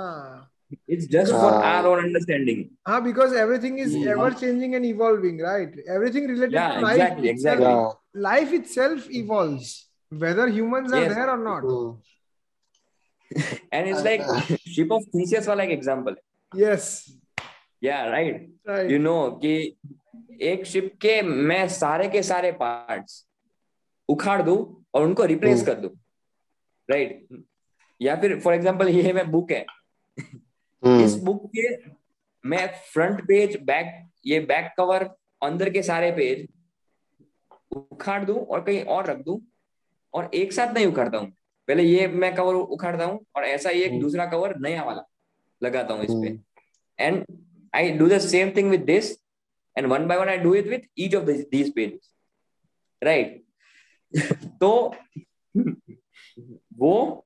It's just for our own understanding. Ah, because everything is mm. ever changing and evolving, right? Everything related yeah, to life. Exactly, exactly. Yeah. Life itself evolves, whether humans are yes. there or not. and it's like ship of theseus वाला एक example yes yeah right right you know कि एक शिप के मैं सारे के सारे पार्ट्स उखाड़ दूँ और उनको रिप्लेस हम्म। कर दूँ। राइट या फिर फॉर एग्ज़ाम्पल ये मैं बुक है। हम्म, इस बुक के मैं फ्रंट पेज बैक ये बैक कवर अंदर के सारे पेज उखाड़ दू और कहीं और रख दू और एक साथ नहीं उखाड़ता हूँ। पहले ये मैं कवर उखाड़ता हूँ और ऐसा ही एक हम्म। दूसरा कवर नया वाला लगाता हूँ इस पे। I do the same thing with this, and one by one I do it with each of these, these pages, right? तो वो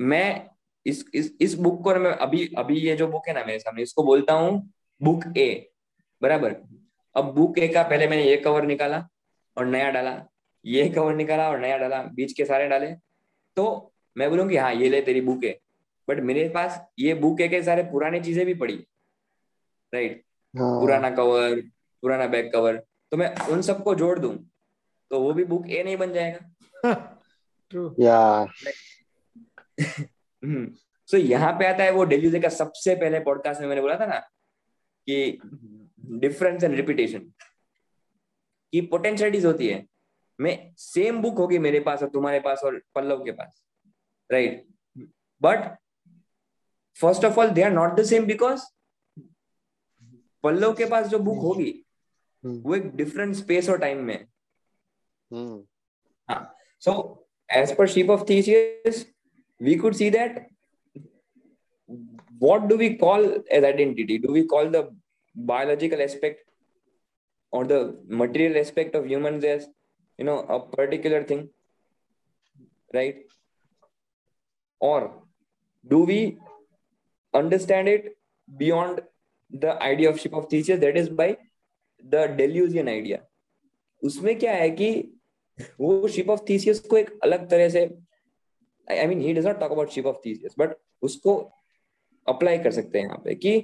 मैं इस इस इस बुक को मैं अभी अभी ये जो बुक है ना मेरे सामने इसको बोलता हूँ बुक ए बराबर? अब बुक ए का पहले मैंने ये कवर निकाला और नया डाला ये कवर निकाला और नया डाला बीच के सारे डाले। तो मैं बोलूँगी हाँ ये ले तेरी बुक है बट मेरे पास ये बुक है के सारे पुराने चीज़ें भी पड़ी राइट हाँ, पुराना कवर पुराना बैक कवर तो मैं उन सबको जोड़ दूँ तो वो भी बुक ए नहीं बन जाएगा। True. Yeah, सो यहाँ पे आता है वो डेल्यूजे का सबसे पहले पॉडकास्ट में मैंने बोला था ना कि डिफरेंस एंड रिपीटेशन की पोटेंशियलिटीज होती है। मैं सेम बुक होगी मेरे पास और तुम्हारे पास और पल्लव के पास right but first of all they are not the same because Pallav के पास जो बुक होगी हम्म, वो एक डिफरेंट स्पेस और टाइम में है हम्म, So, as per Sheep of Theseus, we could see that what do we call as identity? Do we call the biological aspect or the material aspect of humans as you know a particular thing, right? Or do we understand it beyond the idea of Sheep of Theseus? That is by the Deleuzian idea. उसमें क्या है कि वो शिप ऑफ़ थीसियस एक अलग तरह से I mean he talk about ship of Theseus but उसको अप्लाई कर सकते हैं यहाँ पे कि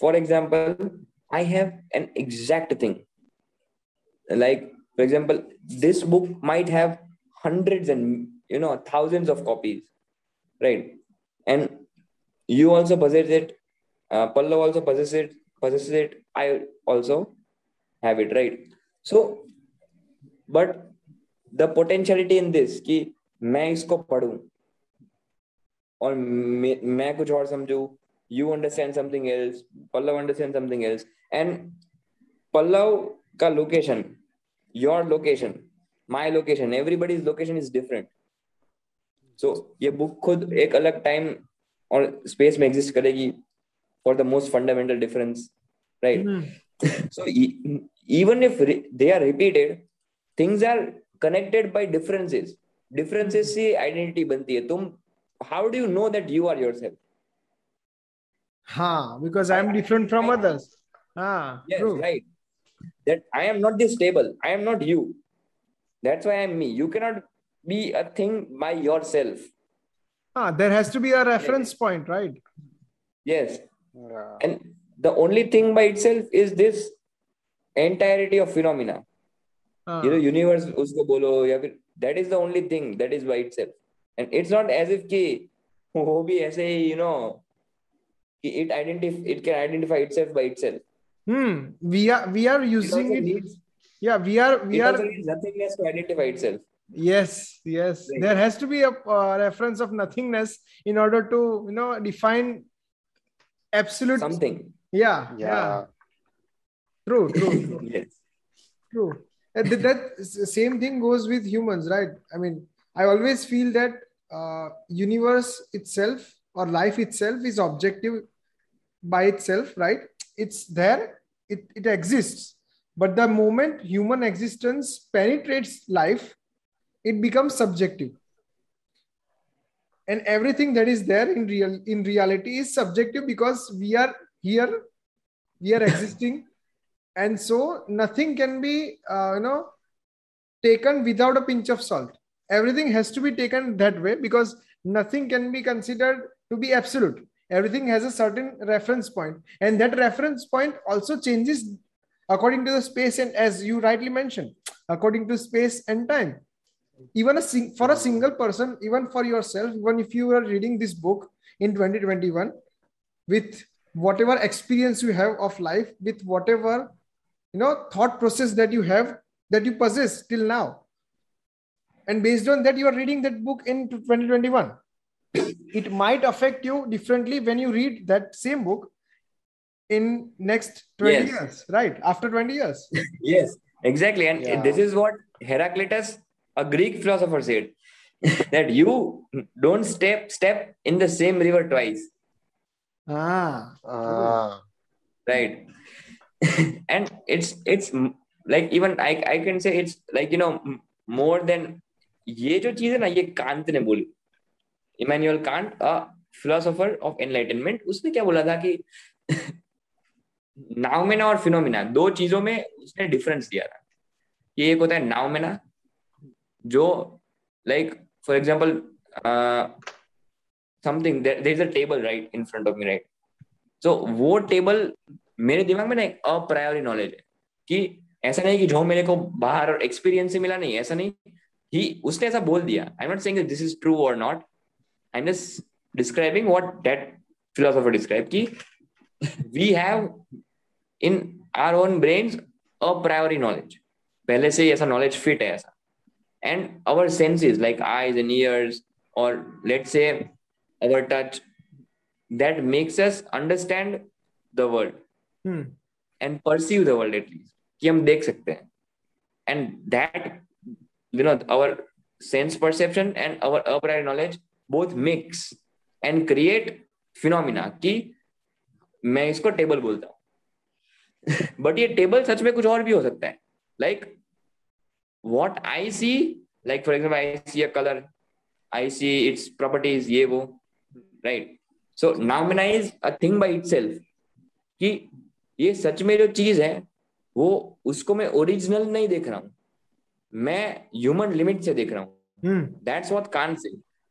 for example I have an exact thing like for example this book might have hundred and you know thousand of copies right and you also possess it Pallav also possess it possess it I also have it right so but the potentiality in this कि मैं इसको पढ़ू और मैं कुछ और समझू you understand something else Pallav understand something else and Pallav का location your location my location everybody's location is different so ये बुक खुद एक अलग टाइम और स्पेस में एग्जिस्ट करेगी for the most fundamental difference right so even if they are repeated things are connected by differences differences से identity बनती है तुम how do you know that you are yourself Ha, because I'm different from others. Ah, yes true. right that i am not this table i am not you that's why i'm me you cannot be a thing by yourself Ah, there has to be a reference point, right? yes yeah, and the only thing by itself is this entirety of phenomena Ah, you know universe usko bolo या फिर that is the only thing that is by itself and it's not as if कि वो भी ऐसे ही you know कि it identify it can identify itself by itself hmm. We are we are it using also it. needs Yeah, we are we it are also needs nothingness to identify itself Yes, yes. Right. There has to be a uh, reference of nothingness in order to, you know, define absolute. something Yeah, yeah. yeah, True, true, true, yes true. And that, that same thing goes with humans, right? I mean, I always feel that uh, universe itself or life itself is objective by itself, right? It's there, it, it exists. But the moment human existence penetrates life, it becomes subjective. And everything that is there in real in reality is subjective because we are here, we are existing, and so nothing can be uh, you know taken without a pinch of salt. Everything has to be taken that way because nothing can be considered to be absolute. Everything has a certain reference point, and that reference point also changes according to the space and as you rightly mentioned, according to space and time. even a sing- for a single person even for yourself even if you are reading this book in 2021 with whatever experience you have of life with whatever you know thought process that you have that you possess till now. And based on that you are reading that book in 2021 it might affect you differently when you read that same book in next 20 yes. years right? After 20 years. Yes exactly. And yeah. this is what heraclitus a greek philosopher said that you don't step step in the same river twice. Ah, ah. right and it's it's like even I, I can say it's like you know more than ये जो चीज़ है ना ये कांत ने बोली। Immanuel Kant a philosopher of Enlightenment उसने क्या बोला था कि नाउमेना और फिनोमिना दो चीज़ों में उसने डिफरेंस दिया था। कि एक होता है नाउमेना जो like for example something there is a table right in front of me right so वो टेबल मेरे दिमाग में ना एक अप्रायोरी नॉलेज है कि ऐसा नहीं कि जो मेरे को बाहर और एक्सपीरियंस से मिला नहीं, ऐसा नहीं। ही उसने ऐसा बोल दिया। I not saying this is true और not I am just describing what that philosopher describe कि we have in our own brains a priori knowledge पहले से ऐसा नॉलेज फिट है ऐसा। And our senses like eyes and ears और let say our touch that makes us understand the world and perceive the at least कि हम देख सकते हैं. And that you know our sense perception and our a priori knowledge both mix and create phenomena कि मैं इसको टेबल बोलता हूँ. बट ये टेबल सच में कुछ और भी हो सकता है. Like what I see like for example I see a colour I see its properties ये वो right so nominalise a thing by itself कि ये सच में जो चीज़ है वो उसको मैं ओरिजिनल नहीं देख रहा हूँ। मैं ह्यूमन लिमिट से देख रहा हूँ। That's what Kant say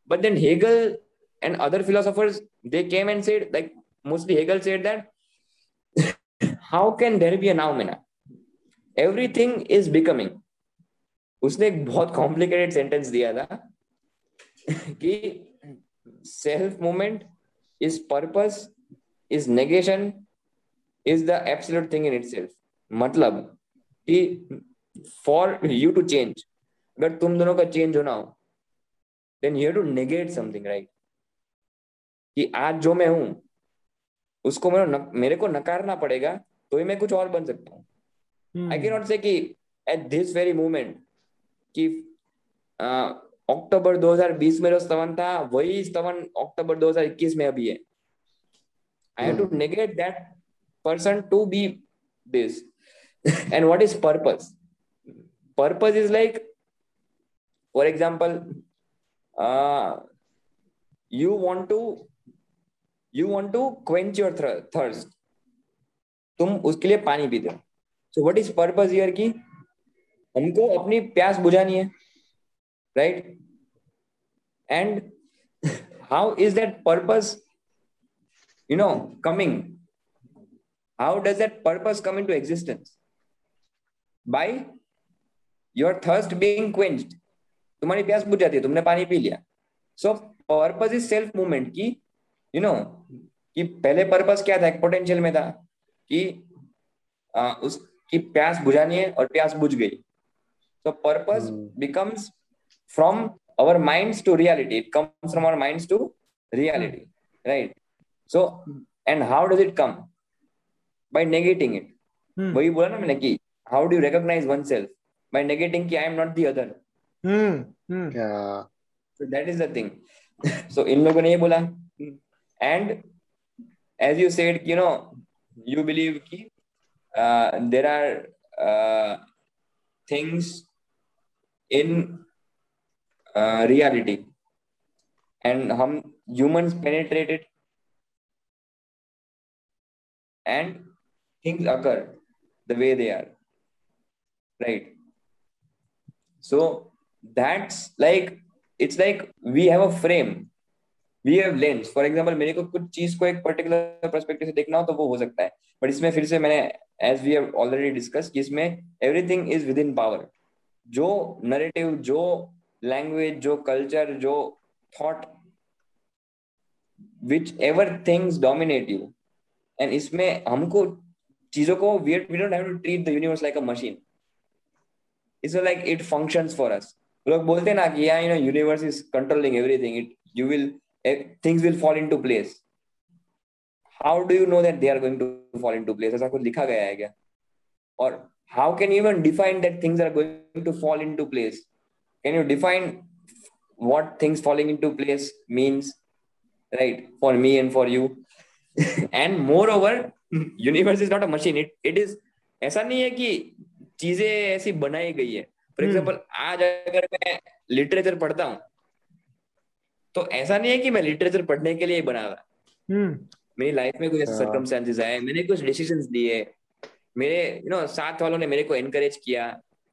but then Hegel and other philosophers they came and said like mostly Hegel said that how can there be a noumena everything is becoming उसने एक बहुत कॉम्प्लिकेटेड सेंटेंस दिया था कि self movement is purpose is negation is the absolute thing in itself. मतलब कि for you to change अगर तुम दोनों का चेंज होना हो then you to negate something right कि आज जो मैं हूँ उसको मेरे न, मेरे को नकारना पड़ेगा तो ही मैं कुछ और बन सकता हूँ। आई के नॉट से कि एट दिस वेरी मोमेंट कि अक्टूबर 2020 में जो स्तवन था वही स्तवन अक्टूबर 2021 में अभी है। I have to negate that person to be this and what is purpose purpose is like for example uh, you want to you want to quench your thirst तुम उसके लिए पानी पीते हो so what is purpose here की हमको अपनी प्यास बुझानी है right and how is that purpose you know coming how does that purpose come into existence by your thirst being quenched तुम्हारी प्यास बुझ जाती है तुमने पानी पी लिया so purpose is self movement की यू नो कि पहले पर्पस क्या था एक पोटेंशियल में था कि आ, उसकी प्यास बुझानी है और प्यास बुझ गई तो purpose becomes from our minds to reality. It comes from our minds to reality, mm. right? So, and how does it come? By negating it. Mm. वही बोला ना मैंने कि how do you recognize oneself? By negating कि I am not the other. Mm. Mm. Yeah. So that is the thing. so इन लोगों ने ये बोला and as you said, you know, you believe कि uh, there are uh, things in uh, reality and hum things occur the way they are. Right? So, that's like, it's like we have a frame. We have lens. For example, मेरे को कुछ चीज़ को एक पर्टिकुलर पर्सपेक्टिव से देखना हो तो वो हो सकता है। बट इसमें फिर से मैंने as we have already discuss कि इसमें everything is within power जो नरेटिव जो लैंग्वेज जो कल्चर जो thought whichever things dominate you and इसमें हमको चीज़ों को we we don't have to treat the universe like a machine it's like it functions for us लोग बोलते ना कि you know universe is controlling everything it you will things will fall into place how do you know that they are going to fall into place ऐसा कुछ लिखा गया है क्या? और how can you even define that things are going to fall into place can you define what things falling into place means right for me and for you and moreover universe is not a machine it it is ऐसा नहीं है कि चीज़ें ऐसी बनाई गई है। For example hmm. आज अगर मैं लिटरेचर पढ़ता हूँ तो ऐसा नहीं है कि मैं लिटरेचर पढ़ने के लिए बना रहा। Hmm. मेरी लाइफ में कुछ ऐसे सर्कमस्टेंसेस आए मैंने कुछ डिसीजंस लिए मेरे यू नो साथ वालों ने मेरे को एनकरेज किया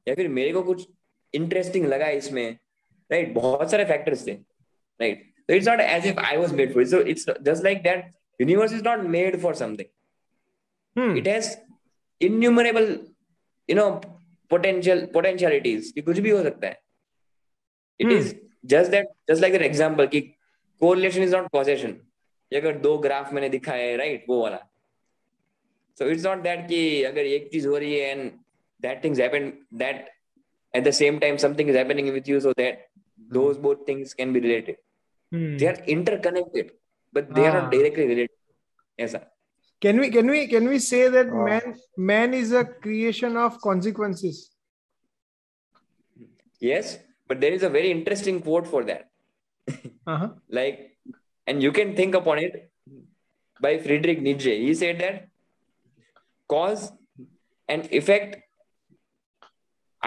या फिर मेरे को कुछ इंटरेस्टिंग लगा इसमें राइट बहुत सारे फैक्टर्स थे right so it's not as if i was made for it. So it's just like that universe is not made for something. Hmm. it has innumerable you know potential potentialities कि कुछ भी हो सकता है it hmm. is just that just like an example कि correlation is not causation अगर दो ग्राफ मैंने दिखा है राइट वो वाला so it's not that कि अगर एक चीज़ हो रही है and that things happen that at the same time something is happening with you so that those both things can be related hmm. they are interconnected but they ah. are not ah. directly related ऐसा can we can we can we say that oh. man man is a creation of consequences yes but there is a very interesting quote for that uh-huh. like and you can think upon it by friedrich nietzsche he said that cause and effect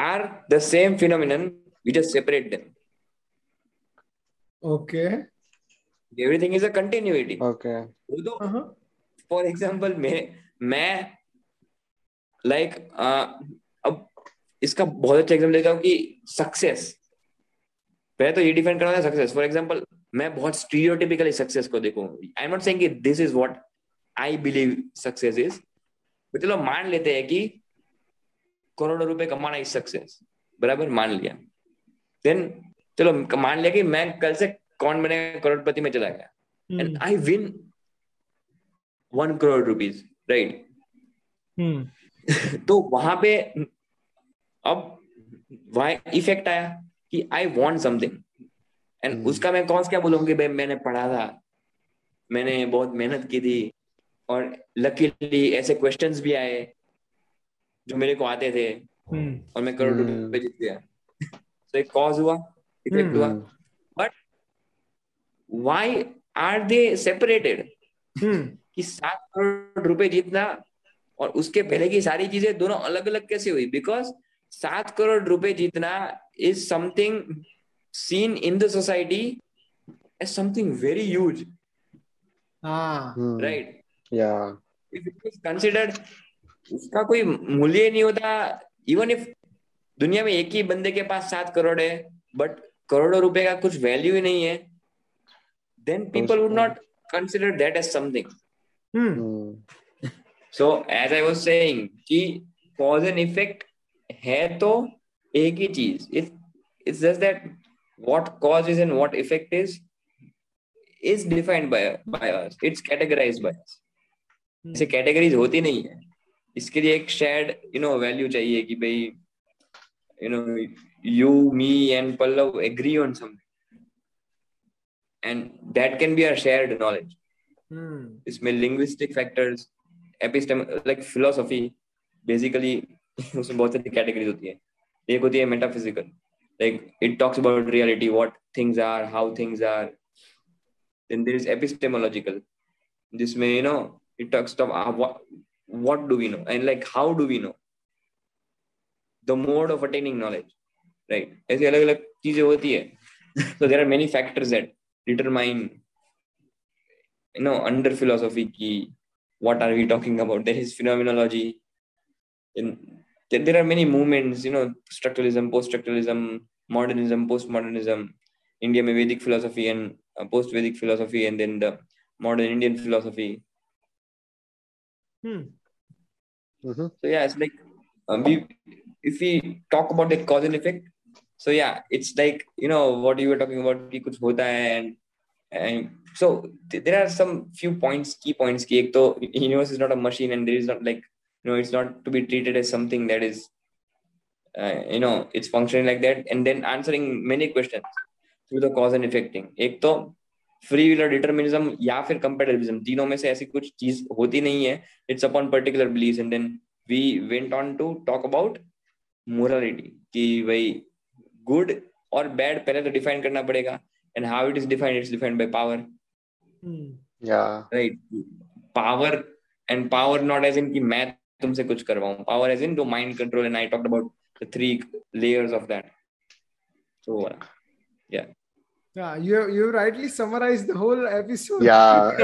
are the same phenomenon we just separate them okay everything is a continuity okay uh-huh. For example मैं मैं लाइक like, uh, अब इसका बहुत अच्छा एग्ज़ाम्पल देता हूँ कि सक्सेस पहले तो ये डिफाइन करना है सक्सेस फॉर एग्ज़ाम्पल मैं बहुत स्टीरियोटिपिकली सक्सेस को देखूँ. I am not saying this is what I believe success is चलो मान लेते हैं कि करोड़ों रुपए कमाना इज़ सक्सेस बराबर? मान लिया. देन चलो मान लिया कि मैं कल से कौन बने करोड़पति में चला गया. And I win one crore rupees right तो वहाँ पे अब वहाँ इफ़ेक्ट आया कि आई वॉन्ट समथिंग एंड उसका मैं कौन क्या बोलूँगी भाई मैंने पढ़ा था मैंने बहुत मेहनत की थी और लकीली ऐसे क्वेश्चंस भी आए जो मेरे को आते थे hmm. और मैं करोड़ रुपए hmm. जीत गया। तो एक कॉज हुआ इफ़ेक्ट hmm. हुआ but why are they separated कि सात करोड़ रुपए जीतना और उसके पहले की सारी चीज़ें दोनों अलग अलग कैसे हुई? बिकॉज़ सात करोड़ रुपए जीतना is something seen in the society as something very huge right yeah. If it is considered उसका कोई मूल्य नहीं होता। इवन इफ़ दुनिया में एक ही बंदे के पास सात करोड़ है बट करोड़ों रुपए का कुछ वैल्यू ही नहीं है then people would not consider that as something so as I was saying कि कॉज एंड इफ़ेक्ट है तो एक ही चीज़। It it's just that what cause is and what effect is is defined by by us. It's categorized by us. ऐसे कैटेगरीज होती नहीं है। इसके लिए एक शेयर्ड यू नो वैल्यू चाहिए कि भाई you know you me and Pallav agree on something and that can be a shared knowledge इसमें linguistic factors episteme like philosophy basically उसमें बहुत सारी कैटेगरीज होती है एक होती है metaphysical like it talks about reality what things are how things are then there is epistemological जिसमें know it talks about uh, what, do we know and like how do we know the mode of attaining knowledge ऐसी अलग अलग चीज़ें होती है so there are many factors that you know under philosophy ki what are we talking about there is phenomenology and there, there are many movements you know structuralism post-structuralism modernism postmodernism india may vedic philosophy and uh, post-vedic philosophy and then the modern indian philosophy hmm. Mm-hmm. so yeah it's like um, we, if we talk about the cause and effect so yeah it's like you know what you were talking about ki kuch hota hai and so th- there are some few points key points कि एक तो universe is not a machine and there is not like you know it's not to be treated as something that is uh, you know it's functioning like that and then answering many questions through the cause and effecting एक तो फ्री विल डिटर्मिनिज्म या फिर कंपेटिटिविज्म तीनों में से ऐसी कुछ चीज़ होती नहीं है it's upon particular belief and then we went on to talk about morality कि भाई गुड और बैड पहले तो डिफाइन करना पड़ेगा and how it is defined it's defined by power या right power and power not as in कि मैं तुमसे कुछ करवाऊं. Power as in to mind control and I talked about the three layers of that so या Yeah, you you rightly summarized the whole episode. या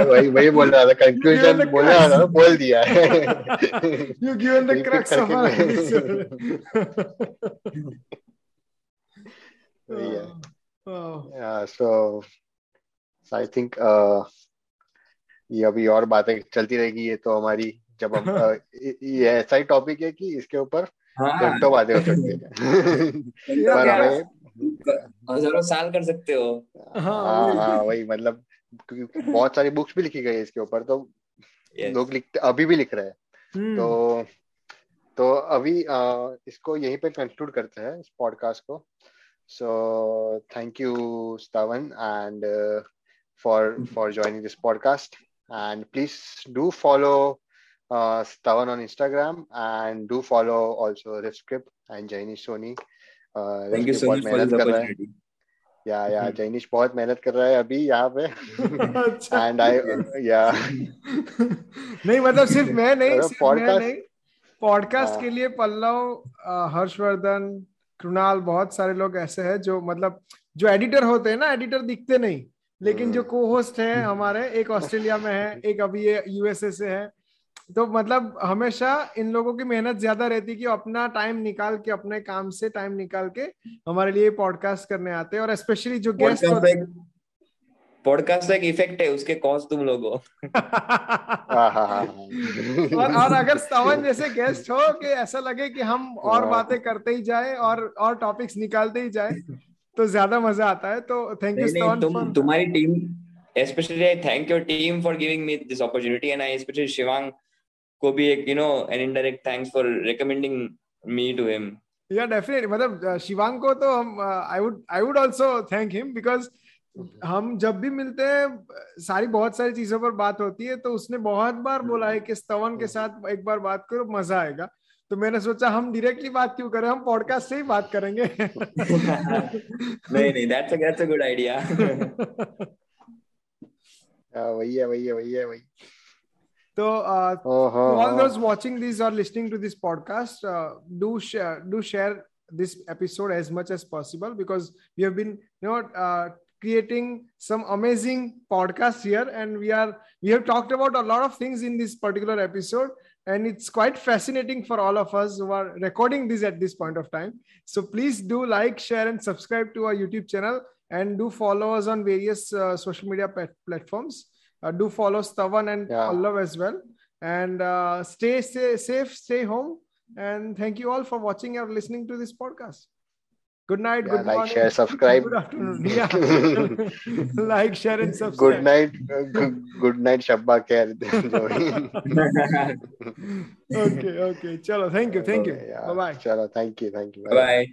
वही वही बोल रहा था. The बोल रहा था बोल दिया. है you given the crux of our episode. है. Oh, yeah so so i think uh ये अभी और बातें चलती रहेगी ये तो हमारी जब हम ये ऐसा ही टॉपिक है कि इसके ऊपर हाँ घंटों बातें हो सकती है पर हमें हज़ारों साल कर सकते हो हाँ, हाँ वही। हाँ मतलब बहुत सारी बुक्स भी लिखी गई है इसके ऊपर तो Yes. लोग लिखते अभी भी लिख रहे हैं Hmm. तो तो अभी अ, इसको यहीं पे कंक्लूड करते हैं इस पॉडकास्ट को So thank you Stavan and uh, for for joining this podcast and please do follow uh, Stavan on Instagram and do follow also Rifscript and Jainish Soni uh, thank you Rifscript so बहुत मच फॉर मेहनत दिस कर रहा है अपॉर्चुनिटी या या हम्म। जैनिश बहुत मेहनत कर रहा है अभी यहाँ पे अच्छा एंड आई या नहीं मतलब सिर्फ मैं नहीं अरे सिर्फ मैं podcast- नहीं पॉडकास्ट हाँ। के लिए पल्लव अ, हर्षवर्धन कृणाल बहुत सारे लोग ऐसे हैं जो मतलब जो एडिटर होते हैं ना एडिटर दिखते नहीं। लेकिन जो। को होस्ट है हमारे एक ऑस्ट्रेलिया में है एक अभी ये यूएसए से है। तो मतलब हमेशा इन लोगों की मेहनत ज़्यादा रहती कि अपना टाइम निकाल के अपने काम से टाइम निकाल के हमारे लिए पॉडकास्ट करने आते हैं। और स्पेशली जो गेस्ट होते एक पॉडकास्ट एक इफ़ेक्ट है उसके कॉज तुम लोग हो हाँ हाँ। और और अगर सावन जैसे गेस्ट हो कि ऐसा लगे कि हम और। बातें करते ही जाए और और टॉपिक्स निकालते ही जाए तो ज़्यादा मज़ा आता है तो थैंक यू सावन तुम तुम्हारी team especially I thank your team for giving me this opportunity and I especially Shivang को भी एक you know an indirect thanks for recommending me to him या डेफिनेटली मतलब शिवांग को तो हम I would I would also thank him because हम जब भी मिलते हैं सारी बहुत सारी चीज़ों पर बात होती है तो उसने बहुत बार बोला है कि स्तवन के साथ एक बार बात करो मज़ा आएगा। तो मैंने सोचा हम डायरेक्टली बात क्यों करें? हम पॉडकास्ट से ही बात करेंगे। नहीं नहीं गुड आइडिया हाँ, वही है वही है वही है वही। तो ऑल दोस वाचिंग दिस और listening to this podcast do do share this episode as much as possible because we have been you know creating some amazing podcasts here and we are we have talked about a lot of things in this particular episode and it's quite fascinating for all of us who are recording this at this point of time so please do like share and subscribe to our youtube channel and do follow us on various uh, social media plat- platforms uh, do follow Stavan and Yeah. As well. And uh, stay, stay safe, stay home. And thank you all for watching or listening to this podcast. Good night. Yeah, good like, morning. share, subscribe. Good afternoon. Yeah. like, share, and subscribe. Uh, good night. Good, night, Shabba Care. okay, okay. Chalo, thank you. Thank you. Yeah. Bye bye. Chalo, thank you. Thank you. Bye bye.